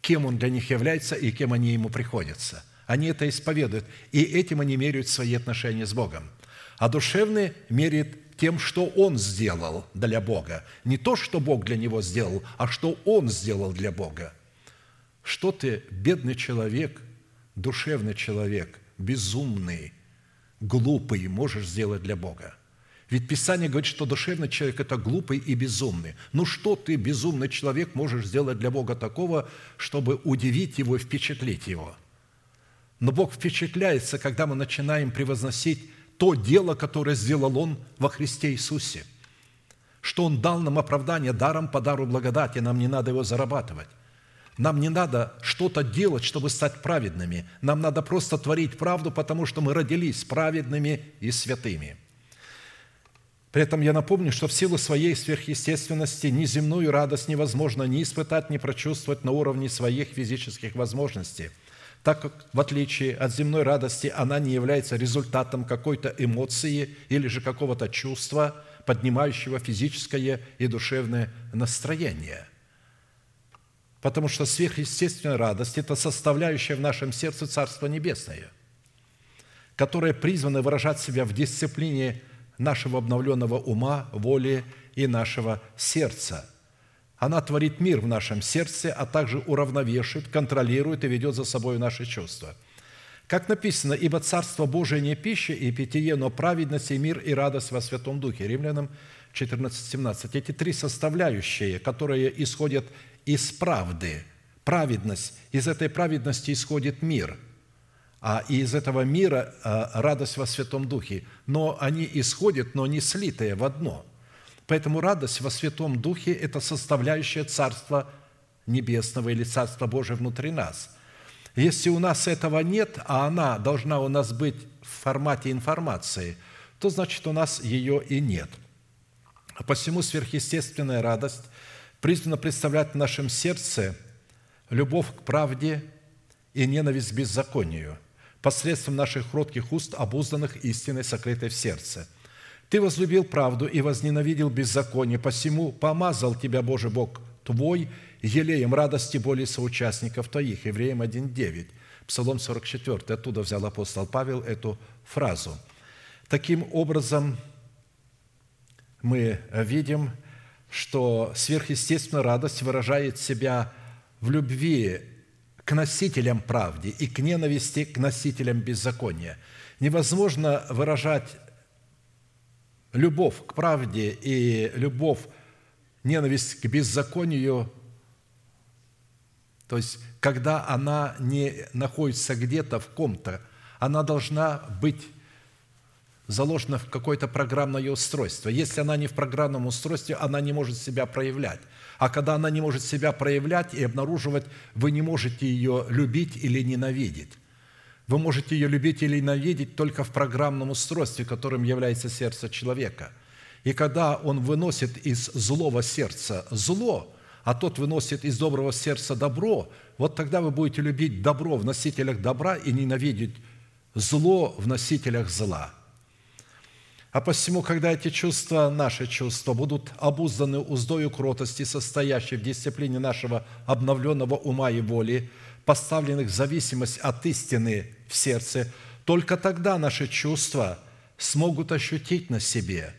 Кем Он для них является и кем они Ему приходятся. Они это исповедуют, и этим они меряют свои отношения с Богом. А душевные меряют тем, что он сделал для Бога. Не то, что Бог для него сделал, а что он сделал для Бога. Что ты, бедный человек, душевный человек, безумный, глупый, можешь сделать для Бога? Ведь Писание говорит, что душевный человек – это глупый и безумный. Ну что ты, безумный человек, можешь сделать для Бога такого, чтобы удивить Его впечатлить Его? Но Бог впечатляется, когда мы начинаем превозносить то дело, которое сделал Он во Христе Иисусе, что Он дал нам оправдание даром по дару благодати, нам не надо его зарабатывать. Нам не надо что-то делать, чтобы стать праведными. Нам надо просто творить правду, потому что мы родились праведными и святыми. При этом я напомню, что в силу своей сверхъестественности неземную радость невозможно ни испытать, ни прочувствовать на уровне своих физических возможностей – так как, в отличие от земной радости, она не является результатом какой-то эмоции или же какого-то чувства, поднимающего физическое и душевное настроение. Потому что сверхъестественная радость – это составляющая в нашем сердце Царство Небесное, которое призвано выражать себя в дисциплине нашего обновленного ума, воли и нашего сердца. Она творит мир в нашем сердце, а также уравновешивает, контролирует и ведет за собой наши чувства. Как написано, «Ибо Царство Божие не пища и питье, но праведность и мир и радость во Святом Духе». Римлянам 14:17. Эти три составляющие, которые исходят из правды, праведность, из этой праведности исходит мир – а из этого мира а, радость во Святом Духе. Но они исходят, но не слитые в одно. Поэтому радость во Святом Духе – это составляющая Царства Небесного или Царства Божия внутри нас. Если у нас этого нет, а она должна у нас быть в формате информации, то значит у нас ее и нет. А посему сверхъестественная радость призвана представлять в нашем сердце любовь к правде и ненависть к беззаконию – посредством наших кротких уст, обузданных истиной, сокрытой в сердце. Ты возлюбил правду и возненавидел беззаконие, посему помазал тебя Божий Бог твой елеем радости более соучастников твоих». Евреям 1.9, Псалом 44. Оттуда взял апостол Павел эту фразу. Таким образом, мы видим, что сверхъестественная радость выражает себя в любви к носителям правды и к ненависти к носителям беззакония. Невозможно выражать любовь к правде и любовь, ненависть к беззаконию, то есть когда она не находится где-то в ком-то, она должна быть заложена в какое-то программное устройство. Если она не в программном устройстве, она не может себя проявлять. А когда она не может себя проявлять и обнаруживать, вы не можете ее любить или ненавидеть. Вы можете ее любить или ненавидеть только в программном устройстве, которым является сердце человека. И когда он выносит из злого сердца зло, а тот выносит из доброго сердца добро, вот тогда вы будете любить добро в носителях добра и ненавидеть зло в носителях зла – а посему, когда эти чувства, наши чувства, будут обузданы уздою кротости, состоящей в дисциплине нашего обновленного ума и воли, поставленных в зависимость от истины в сердце, только тогда наши чувства смогут ощутить на себе.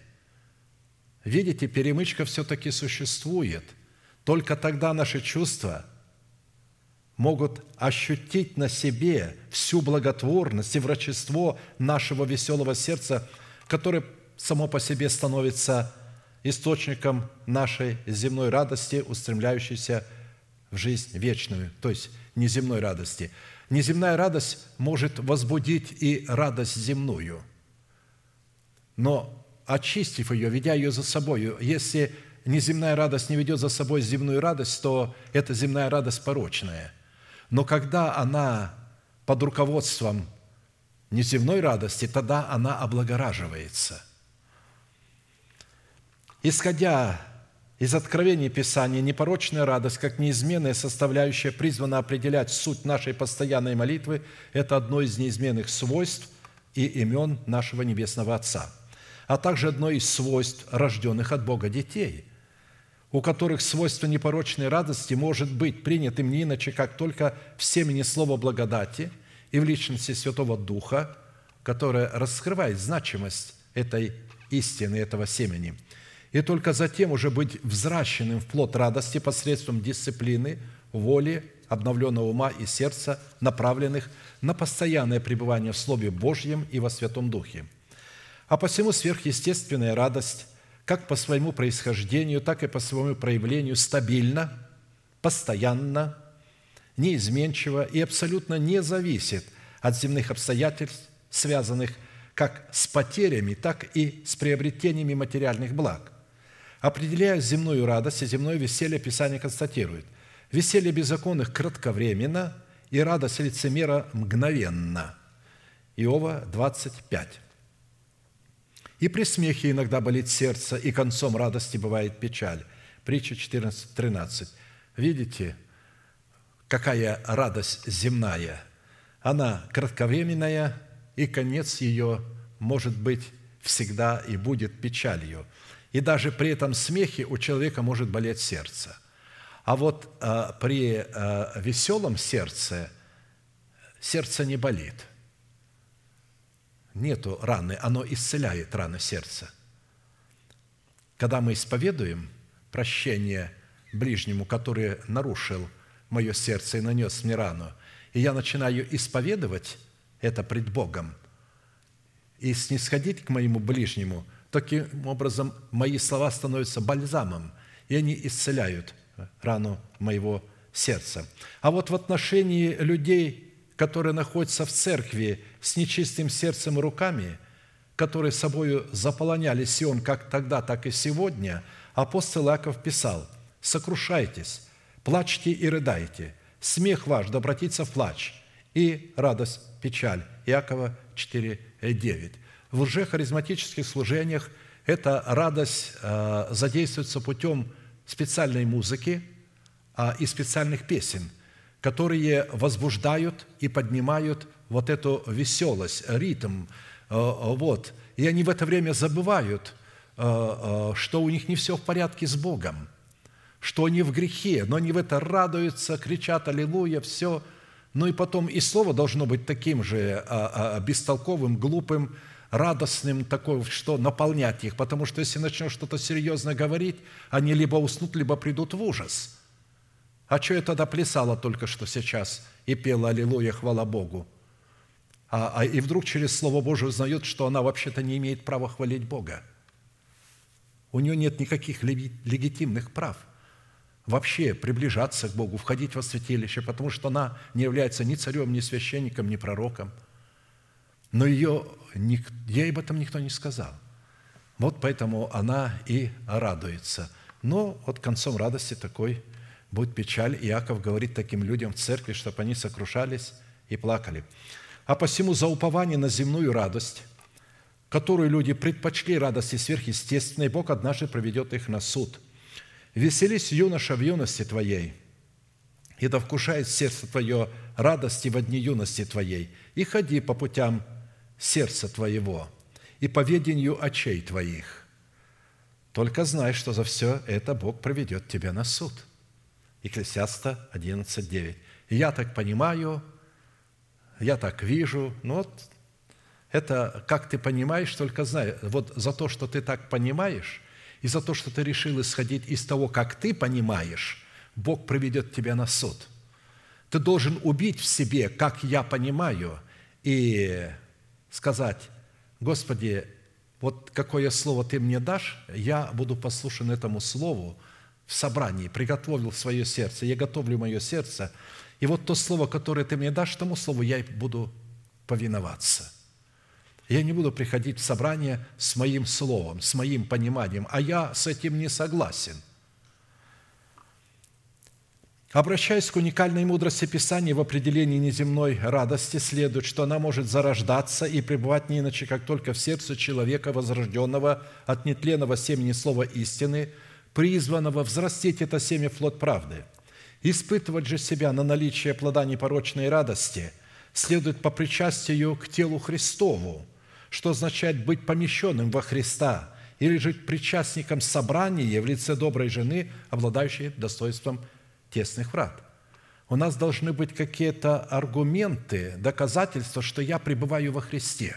Видите, перемычка все-таки существует. Только тогда наши чувства могут ощутить на себе всю благотворность и врачество нашего веселого сердца – которое само по себе становится источником нашей земной радости, устремляющейся в жизнь вечную, то есть неземной радости. Неземная радость может возбудить и радость земную, но очистив ее, ведя ее за собой, если неземная радость не ведет за собой земную радость, то эта земная радость порочная. Но когда она под руководством неземной радости, тогда она облагораживается. Исходя из откровений Писания, непорочная радость, как неизменная составляющая, призвана определять суть нашей постоянной молитвы. Это одно из неизменных свойств и имен нашего Небесного Отца, а также одно из свойств рожденных от Бога детей, у которых свойство непорочной радости может быть принятым не иначе, как только в семени слова благодати – и в личности Святого Духа, которая раскрывает значимость этой истины, этого семени. И только затем уже быть взращенным в плод радости посредством дисциплины, воли, обновленного ума и сердца, направленных на постоянное пребывание в Слове Божьем и во Святом Духе. А посему сверхъестественная радость, как по своему происхождению, так и по своему проявлению, стабильна, постоянна, неизменчиво и абсолютно не зависит от земных обстоятельств, связанных как с потерями, так и с приобретениями материальных благ. Определяя земную радость и земное веселье, Писание констатирует, веселье беззаконных кратковременно и радость лицемера мгновенно. Иова 25. И при смехе иногда болит сердце, и концом радости бывает печаль. Притча 14.13. Видите, какая радость земная. Она кратковременная, и конец ее может быть всегда и будет печалью. И даже при этом смехе у человека может болеть сердце. А вот э, при э, веселом сердце сердце не болит. Нету раны, оно исцеляет раны сердца. Когда мы исповедуем прощение ближнему, который нарушил мое сердце и нанес мне рану, и я начинаю исповедовать это пред Богом и снисходить к моему ближнему, таким образом мои слова становятся бальзамом, и они исцеляют рану моего сердца. А вот в отношении людей, которые находятся в церкви с нечистым сердцем и руками, которые собою заполоняли Сион как тогда, так и сегодня, апостол Иаков писал, «Сокрушайтесь, плачьте и рыдайте, смех ваш да обратится в плач, и радость, печаль». Иакова 4, 9. В лжехаризматических служениях эта радость э, задействуется путем специальной музыки а, и специальных песен, которые возбуждают и поднимают вот эту веселость, ритм. Э, вот. И они в это время забывают, э, что у них не все в порядке с Богом, что они в грехе, но они в это радуются, кричат «Аллилуйя», все – ну и потом и слово должно быть таким же а, а, бестолковым, глупым, радостным, такое, что наполнять их. Потому что если начнешь что-то серьезно говорить, они либо уснут, либо придут в ужас. А что я тогда плясала только что сейчас и пела «Аллилуйя, хвала Богу»? А, а, и вдруг через Слово Божие узнает, что она вообще-то не имеет права хвалить Бога. У нее нет никаких легитимных прав – вообще приближаться к Богу, входить во святилище, потому что она не является ни царем, ни священником, ни пророком. Но ее, ей об этом никто не сказал. Вот поэтому она и радуется. Но вот концом радости такой будет печаль. Иаков говорит таким людям в церкви, чтобы они сокрушались и плакали. А посему за упование на земную радость, которую люди предпочли радости сверхъестественной, Бог однажды проведет их на суд – Веселись, юноша, в юности твоей, и да вкушает сердце твое радости в дни юности твоей, и ходи по путям сердца твоего и по ведению очей твоих. Только знай, что за все это Бог проведет тебя на суд. Екклесиаста 11.9. Я так понимаю, я так вижу, но вот это как ты понимаешь, только знай, вот за то, что ты так понимаешь, и за то, что ты решил исходить из того, как ты понимаешь, Бог проведет тебя на суд. Ты должен убить в себе, как я понимаю, и сказать, Господи, вот какое слово ты мне дашь, я буду послушен этому слову в собрании, приготовил свое сердце, я готовлю мое сердце, и вот то слово, которое ты мне дашь, тому слову я буду повиноваться – я не буду приходить в собрание с моим словом, с моим пониманием, а я с этим не согласен. Обращаясь к уникальной мудрости Писания в определении неземной радости, следует, что она может зарождаться и пребывать не иначе, как только в сердце человека, возрожденного от нетленного семени слова истины, призванного взрастить это семя плод правды. Испытывать же себя на наличие плода непорочной радости следует по причастию к телу Христову – что означает быть помещенным во Христа или жить причастником собрания в лице доброй жены, обладающей достоинством тесных врат. У нас должны быть какие-то аргументы, доказательства, что я пребываю во Христе.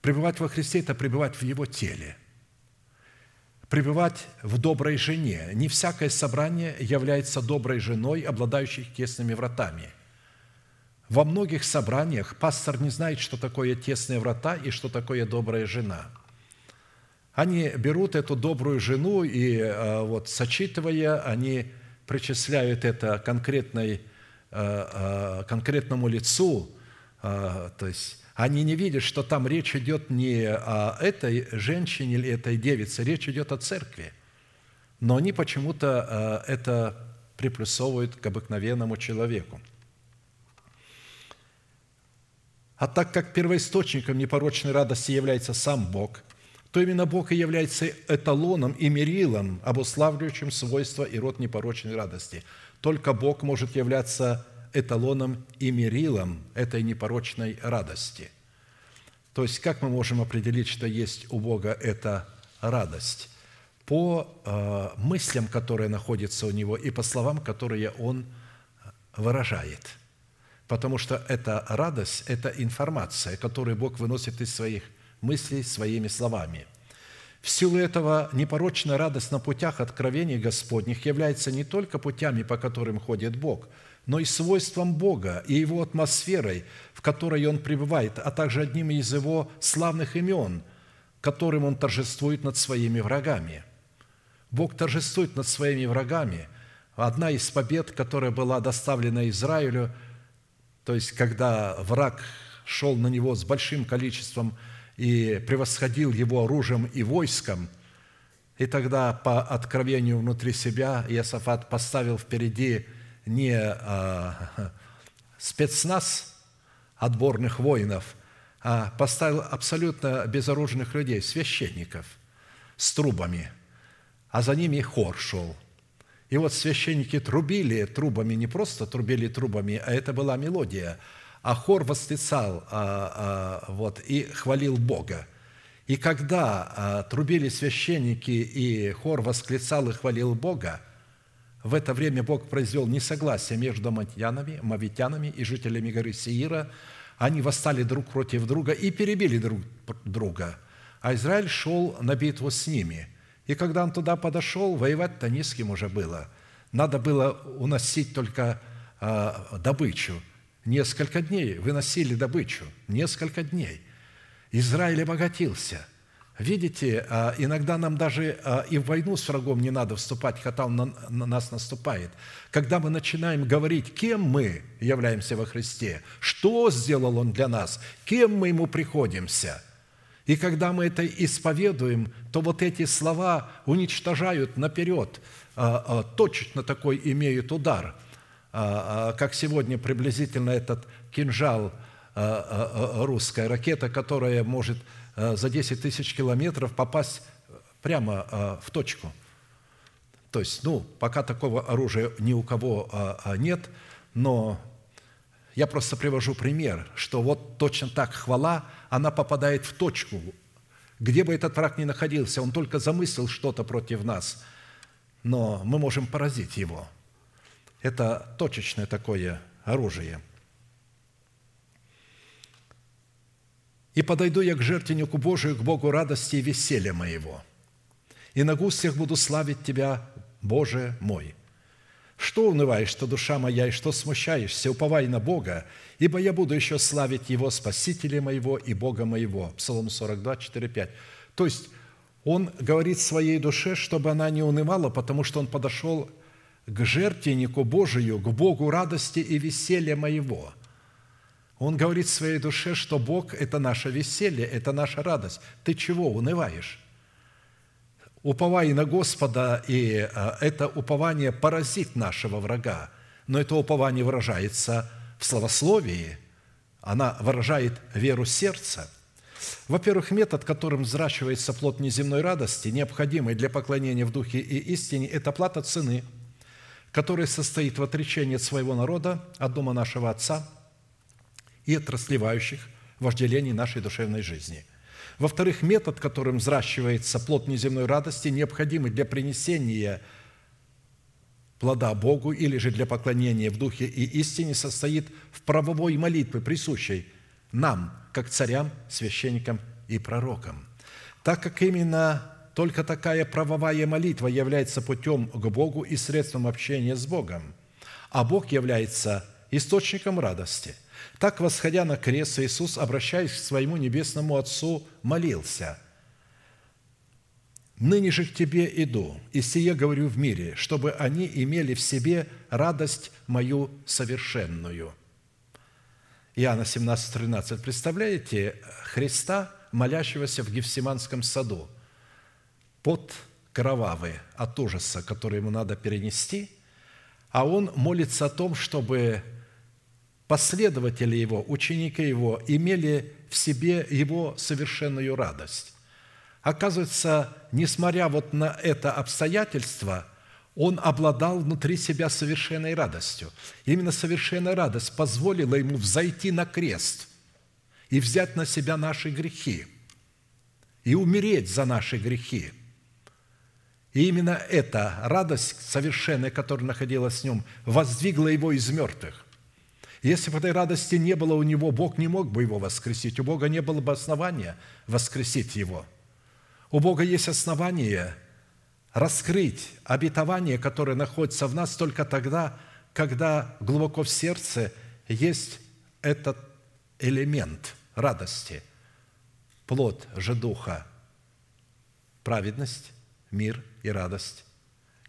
Пребывать во Христе – это пребывать в Его теле. Пребывать в доброй жене. Не всякое собрание является доброй женой, обладающей тесными вратами – во многих собраниях пастор не знает, что такое тесные врата и что такое добрая жена. Они берут эту добрую жену и э, вот сочитывая, они причисляют это конкретной, э, э, конкретному лицу, то есть они не видят, что там речь идет не о этой женщине или этой девице, речь идет о церкви. Но они почему-то это приплюсовывают к обыкновенному человеку – А так как первоисточником непорочной радости является сам Бог, то именно Бог и является эталоном и мерилом, обуславливающим свойства и род непорочной радости. Только Бог может являться эталоном и мерилом этой непорочной радости. То есть, как мы можем определить, что есть у Бога эта радость по э, мыслям, которые находятся у него, и по словам, которые он выражает. Потому что эта радость – это информация, которую Бог выносит из своих мыслей своими словами. В силу этого непорочная радость на путях откровений Господних является не только путями, по которым ходит Бог, но и свойством Бога и Его атмосферой, в которой Он пребывает, а также одним из Его славных имен, которым Он торжествует над своими врагами. Бог торжествует над своими врагами. Одна из побед, которая была доставлена Израилю, то есть когда враг шел на него с большим количеством и превосходил его оружием и войском, и тогда по откровению внутри себя Иосафат поставил впереди не а, спецназ отборных воинов, а поставил абсолютно безоружных людей, священников с трубами, а за ними хор шел. И вот священники трубили трубами, не просто трубили трубами, а это была мелодия – а хор восклицал а, а, вот, и хвалил Бога. И когда а, трубили священники, и хор восклицал и хвалил Бога, в это время Бог произвел несогласие между матьянами, мавитянами и жителями горы Сеира. Они восстали друг против друга и перебили друг друга. А Израиль шел на битву с ними. И когда он туда подошел, воевать-то не с кем уже было. Надо было уносить только добычу – Несколько дней выносили добычу, несколько дней. Израиль обогатился. Видите, а, иногда нам даже а, и в войну с врагом не надо вступать, когда он на нас наступает. Когда мы начинаем говорить, кем мы являемся во Христе, что сделал Он для нас, кем мы Ему приходимся – и когда мы это исповедуем, то вот эти слова уничтожают наперед, а, точечно такой имеют удар – как сегодня приблизительно этот кинжал, а, русская ракета, которая может за 10 тысяч километров попасть прямо в точку. То есть, ну, пока такого оружия ни у кого нет, но я просто привожу пример, что вот точно так хвала, она попадает в точку, где бы этот враг ни находился, он только замыслил что-то против нас, но мы можем поразить его – это точечное такое оружие. «И подойду я к жертвеннику Божию, к Богу радости и веселья моего, и на гуслях буду славить Тебя, Боже мой». Что унываешь, что душа моя, и что смущаешься, уповай на Бога, ибо я буду еще славить Его, Спасителя моего и Бога моего. Псалом 42, 4, 5. То есть, он говорит своей душе, чтобы она не унывала, потому что он подошел к жертвеннику Божию, к Богу радости и веселья моего. Он говорит своей душе, что Бог – это наше веселье, это наша радость. Ты чего унываешь? Уповай на Господа, и а, это упование поразит нашего врага. Но это упование выражается в словословии, она выражает веру сердца. Во-первых, метод, которым взращивается плод неземной радости, необходимый для поклонения в духе и истине, это плата цены – который состоит в отречении от своего народа, от дома нашего Отца и от расливающих вожделений нашей душевной жизни. Во-вторых, метод, которым взращивается плод неземной радости, необходимый для принесения плода Богу или же для поклонения в духе и истине, состоит в правовой молитве, присущей нам, как царям, священникам и пророкам. Так как именно только такая правовая молитва является путем к Богу и средством общения с Богом, а Бог является источником радости. Так, восходя на крест, Иисус, обращаясь к своему небесному Отцу, молился – «Ныне же к Тебе иду, и сие говорю в мире, чтобы они имели в себе радость мою совершенную». Иоанна 17, 13. Представляете Христа, молящегося в Гефсиманском саду – под кровавый от ужаса, который ему надо перенести, а он молится о том, чтобы последователи его, ученики его имели в себе его совершенную радость. Оказывается, несмотря вот на это обстоятельство, он обладал внутри себя совершенной радостью. Именно совершенная радость позволила ему взойти на крест и взять на себя наши грехи – и умереть за наши грехи. И именно эта радость совершенная, которая находилась в нем, воздвигла его из мертвых. Если бы этой радости не было у него, Бог не мог бы его воскресить. У Бога не было бы основания воскресить его. У Бога есть основание раскрыть обетование, которое находится в нас только тогда, когда глубоко в сердце есть этот элемент радости, плод же Духа, праведность, мир и радость.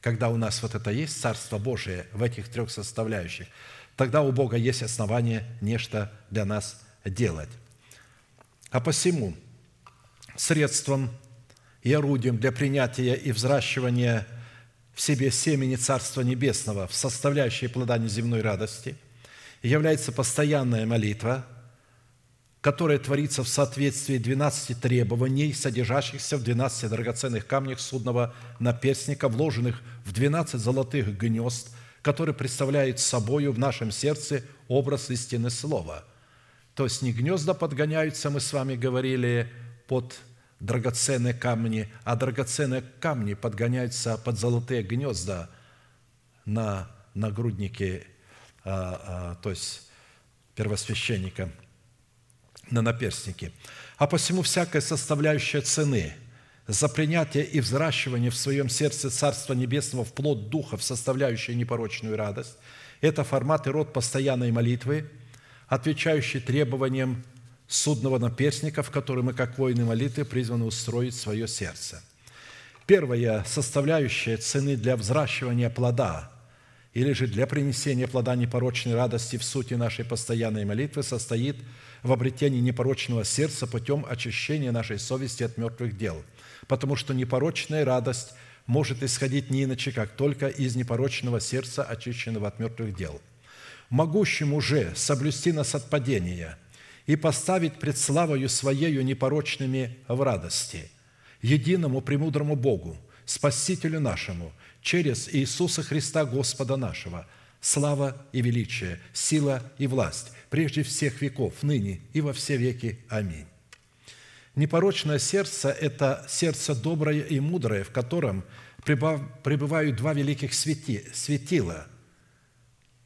Когда у нас вот это есть, Царство Божие в этих трех составляющих, тогда у Бога есть основание нечто для нас делать. А посему средством и орудием для принятия и взращивания в себе семени Царства Небесного в составляющие плода неземной радости является постоянная молитва, которая творится в соответствии 12 требований, содержащихся в 12 драгоценных камнях судного наперстника, вложенных в 12 золотых гнезд, которые представляют собою в нашем сердце образ истины слова. То есть не гнезда подгоняются, мы с вами говорили, под драгоценные камни, а драгоценные камни подгоняются под золотые гнезда на нагруднике, а, а, то есть первосвященника, на наперстнике. А посему всякая составляющая цены за принятие и взращивание в своем сердце Царства Небесного в плод Духа, в составляющую непорочную радость, это формат и род постоянной молитвы, отвечающий требованиям судного наперстника, в который мы, как воины молитвы, призваны устроить свое сердце. Первая составляющая цены для взращивания плода или же для принесения плода непорочной радости в сути нашей постоянной молитвы состоит в обретении непорочного сердца путем очищения нашей совести от мертвых дел, потому что непорочная радость может исходить не иначе, как только из непорочного сердца, очищенного от мертвых дел. Могущим уже соблюсти нас от падения – и поставить пред славою Своею непорочными в радости, единому премудрому Богу, Спасителю нашему, через Иисуса Христа Господа нашего, слава и величие, сила и власть, прежде всех веков, ныне и во все веки. Аминь. Непорочное сердце – это сердце доброе и мудрое, в котором пребывают два великих светила,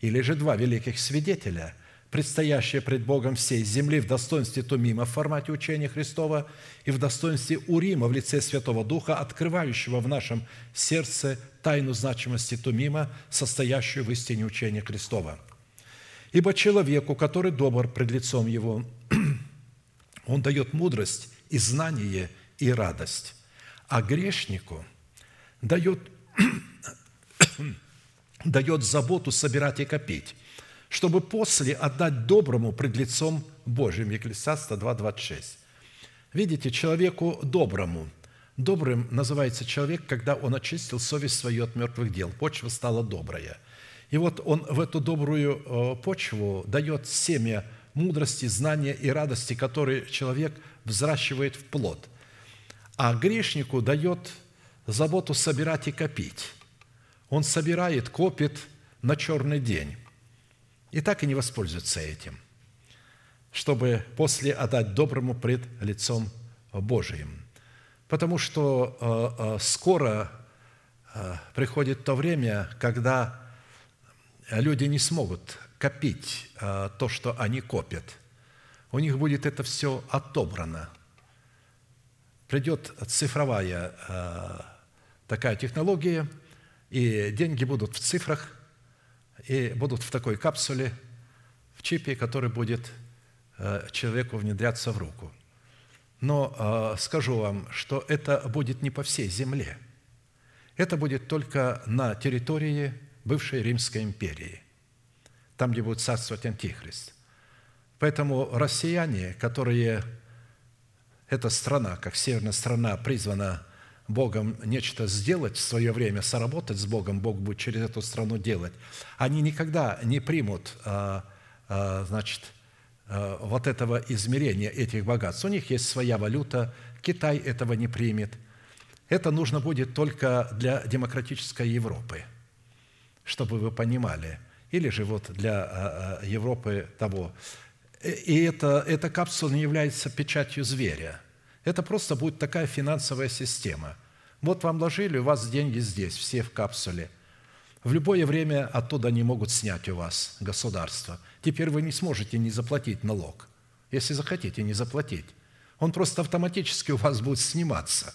или же два великих свидетеля – предстоящее пред Богом всей земли в достоинстве Тумима в формате учения Христова и в достоинстве Урима в лице Святого Духа, открывающего в нашем сердце тайну значимости Тумима, состоящую в истине учения Христова. Ибо человеку, который добр пред лицом его, он дает мудрость и знание и радость, а грешнику дает, дает заботу собирать и копить – чтобы после отдать доброму пред лицом Божьим. Екклесиаста 2.26. Видите, человеку доброму. Добрым называется человек, когда он очистил совесть свою от мертвых дел. Почва стала добрая. И вот он в эту добрую э, почву дает семя мудрости, знания и радости, которые человек взращивает в плод. А грешнику дает заботу собирать и копить. Он собирает, копит на черный день и так и не воспользуются этим, чтобы после отдать доброму пред лицом Божиим. Потому что э, э, скоро э, приходит то время, когда люди не смогут копить то, что они копят. У них будет это все отобрано. Придет цифровая такая технология, и деньги будут в цифрах, и будут в такой капсуле, в чипе, который будет э, человеку внедряться в руку. Но э, скажу вам, что это будет не по всей земле. Это будет только на территории бывшей Римской империи, там, где будет царствовать Антихрист. Поэтому россияне, которые эта страна, как северная страна, призвана Богом нечто сделать в свое время, соработать с Богом, Бог будет через эту страну делать, они никогда не примут, а, а, значит, а, вот этого измерения этих богатств. У них есть своя валюта, Китай этого не примет. Это нужно будет только для демократической Европы, чтобы вы понимали. Или же вот для Европы того. И это, эта капсула не является печатью зверя – Это просто будет такая финансовая система. Вот вам ложили, у вас деньги здесь, все в капсуле. В любое время оттуда они могут снять у вас государство. Теперь вы не сможете не заплатить налог. Если захотите, не заплатить. Он просто автоматически у вас будет сниматься.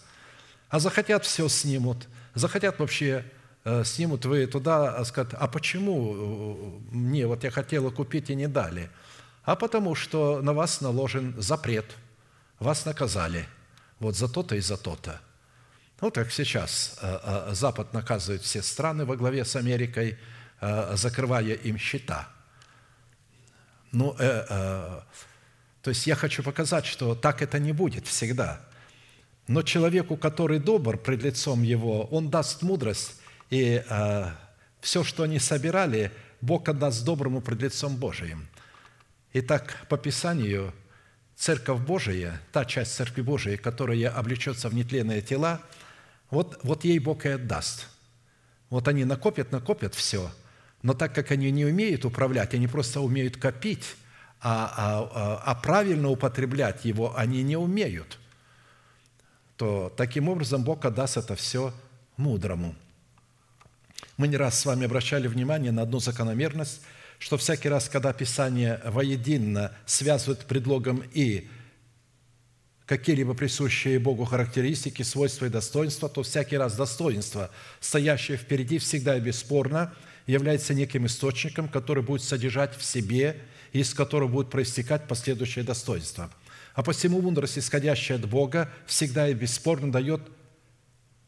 А захотят, все снимут. Захотят вообще э, снимут вы туда, а скажут, а почему э, мне, вот я хотела купить и не дали? А потому что на вас наложен запрет, вас наказали вот за то-то и за то-то. Вот как сейчас э, Запад наказывает все страны во главе с Америкой, закрывая им счета. Ну, э, э, то есть я хочу показать, что так это не будет всегда. Но человеку, который добр пред лицом его, он даст мудрость, и э, все, что они собирали, Бог отдаст доброму пред лицом Божиим. Итак, по Писанию, Церковь Божия, та часть Церкви Божией, которая облечется в нетленные тела, вот, вот ей Бог и отдаст. Вот они накопят, накопят все, но так как они не умеют управлять, они просто умеют копить, а, а, а правильно употреблять его они не умеют, то таким образом Бог отдаст это все мудрому. Мы не раз с вами обращали внимание на одну закономерность, что всякий раз, когда Писание воедино связывает предлогом «и» какие-либо присущие Богу характеристики, свойства и достоинства, то всякий раз достоинство, стоящее впереди, всегда и бесспорно является неким источником, который будет содержать в себе из которого будет проистекать последующее достоинство. А посему мудрость, исходящая от Бога, всегда и бесспорно дает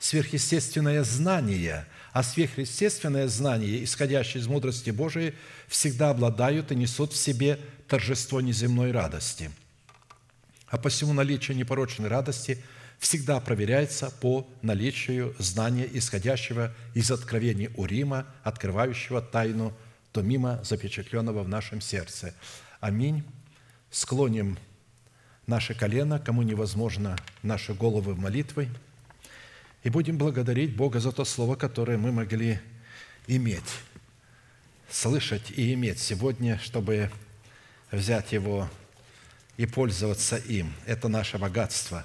сверхъестественное знание, а сверхъестественное знание, исходящее из мудрости Божией, всегда обладают и несут в себе торжество неземной радости. А посему наличие непорочной радости всегда проверяется по наличию знания, исходящего из откровений Урима, открывающего тайну то мимо запечатленного в нашем сердце. Аминь. Склоним наше колено, кому невозможно, наши головы в молитвы, и будем благодарить Бога за то слово, которое мы могли иметь, слышать и иметь сегодня, чтобы взять его и пользоваться им. Это наше богатство.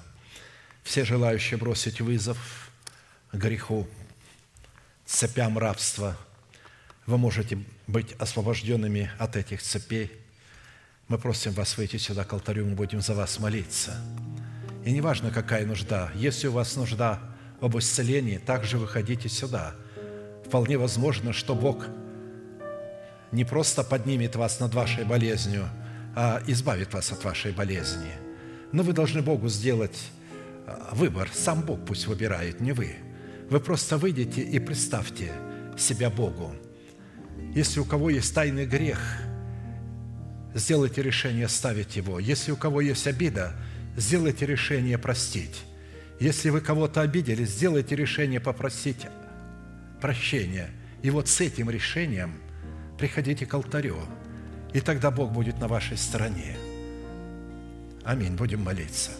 Все желающие бросить вызов греху, цепям рабства – вы можете быть освобожденными от этих цепей. Мы просим вас выйти сюда к алтарю, мы будем за вас молиться. И неважно, какая нужда, если у вас нужда об исцелении, также выходите сюда. Вполне возможно, что Бог не просто поднимет вас над вашей болезнью, а избавит вас от вашей болезни. Но вы должны Богу сделать а, выбор. Сам Бог пусть выбирает, не вы. Вы просто выйдете и представьте себя Богу – если у кого есть тайный грех, сделайте решение оставить его. Если у кого есть обида, сделайте решение простить. Если вы кого-то обидели, сделайте решение попросить прощения. И вот с этим решением приходите к алтарю, и тогда Бог будет на вашей стороне. Аминь. Будем молиться.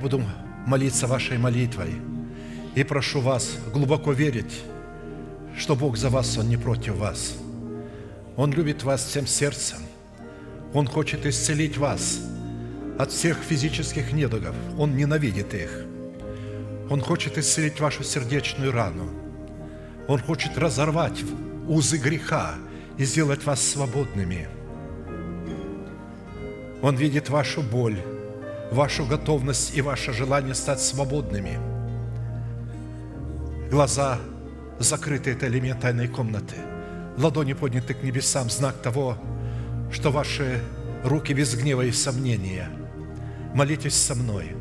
Буду молиться вашей молитвой и прошу вас глубоко верить, что Бог за вас, Он не против вас. Он любит вас всем сердцем. Он хочет исцелить вас от всех физических недугов. Он ненавидит их. Он хочет исцелить вашу сердечную рану. Он хочет разорвать узы греха и сделать вас свободными. Он видит вашу боль, вашу готовность и ваше желание стать свободными. Глаза закрыты – это элемент тайной комнаты. Ладони подняты к небесам – знак того, что ваши руки без гнева и сомнения. Молитесь со мной.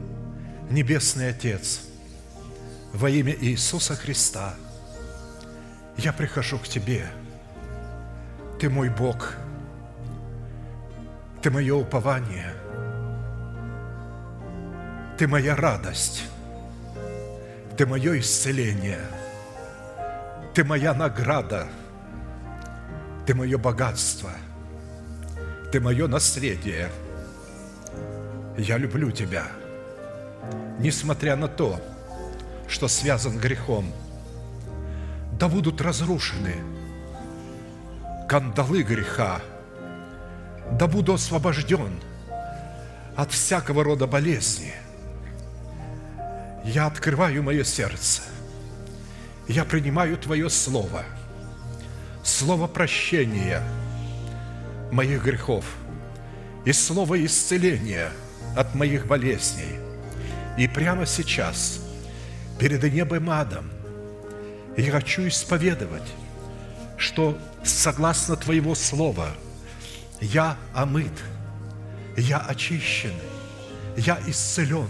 Небесный Отец, во имя Иисуса Христа, я прихожу к Тебе. Ты мой Бог. Ты мое упование. Ты моя радость. Ты мое исцеление. Ты моя награда. Ты мое богатство. Ты мое наследие. Я люблю Тебя. Несмотря на то, что связан грехом, да будут разрушены кандалы греха, да буду освобожден от всякого рода болезни. Я открываю мое сердце. Я принимаю Твое Слово. Слово прощения моих грехов и Слово исцеления от моих болезней. И прямо сейчас, перед небом адом, я хочу исповедовать, что согласно Твоего Слова я омыт, я очищен, я исцелен,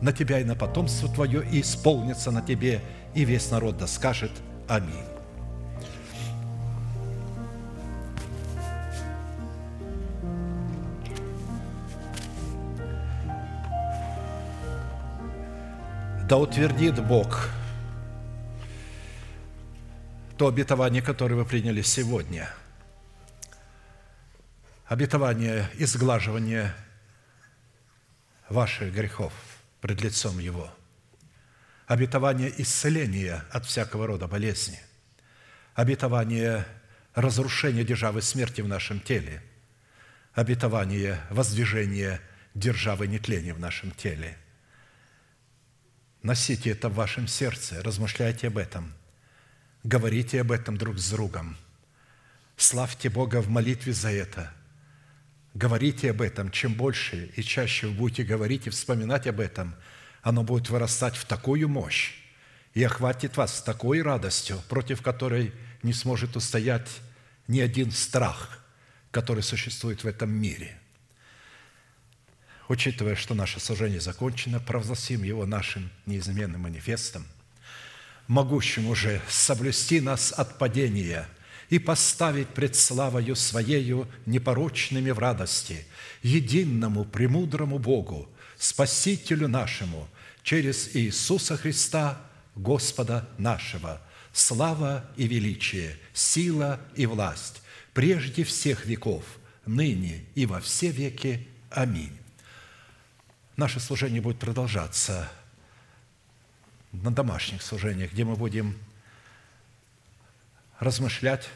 на тебя и на потомство твое, и исполнится на тебе, и весь народ да скажет Аминь. Да утвердит Бог – то обетование, которое вы приняли сегодня. Обетование изглаживания ваших грехов пред лицом Его. Обетование исцеления от всякого рода болезни. Обетование разрушения державы смерти в нашем теле. Обетование воздвижения державы нетления в нашем теле. Носите это в вашем сердце, размышляйте об этом – Говорите об этом друг с другом. Славьте Бога в молитве за это. Говорите об этом. Чем больше и чаще вы будете говорить и вспоминать об этом, оно будет вырастать в такую мощь и охватит вас такой радостью, против которой не сможет устоять ни один страх, который существует в этом мире. Учитывая, что наше служение закончено, провозгласим его нашим неизменным манифестом – могущему же соблюсти нас от падения и поставить пред славою Своею непорочными в радости, единому премудрому Богу, Спасителю нашему, через Иисуса Христа, Господа нашего, слава и величие, сила и власть, прежде всех веков, ныне и во все веки. Аминь. Наше служение будет продолжаться – на домашних служениях, где мы будем размышлять,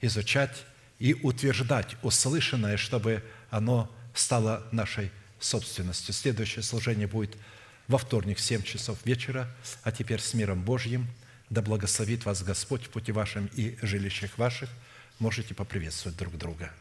изучать и утверждать услышанное, чтобы оно стало нашей собственностью. Следующее служение будет во вторник в 7 часов вечера, а теперь с миром Божьим. Да благословит вас Господь в пути вашем и жилищах ваших. Можете поприветствовать друг друга.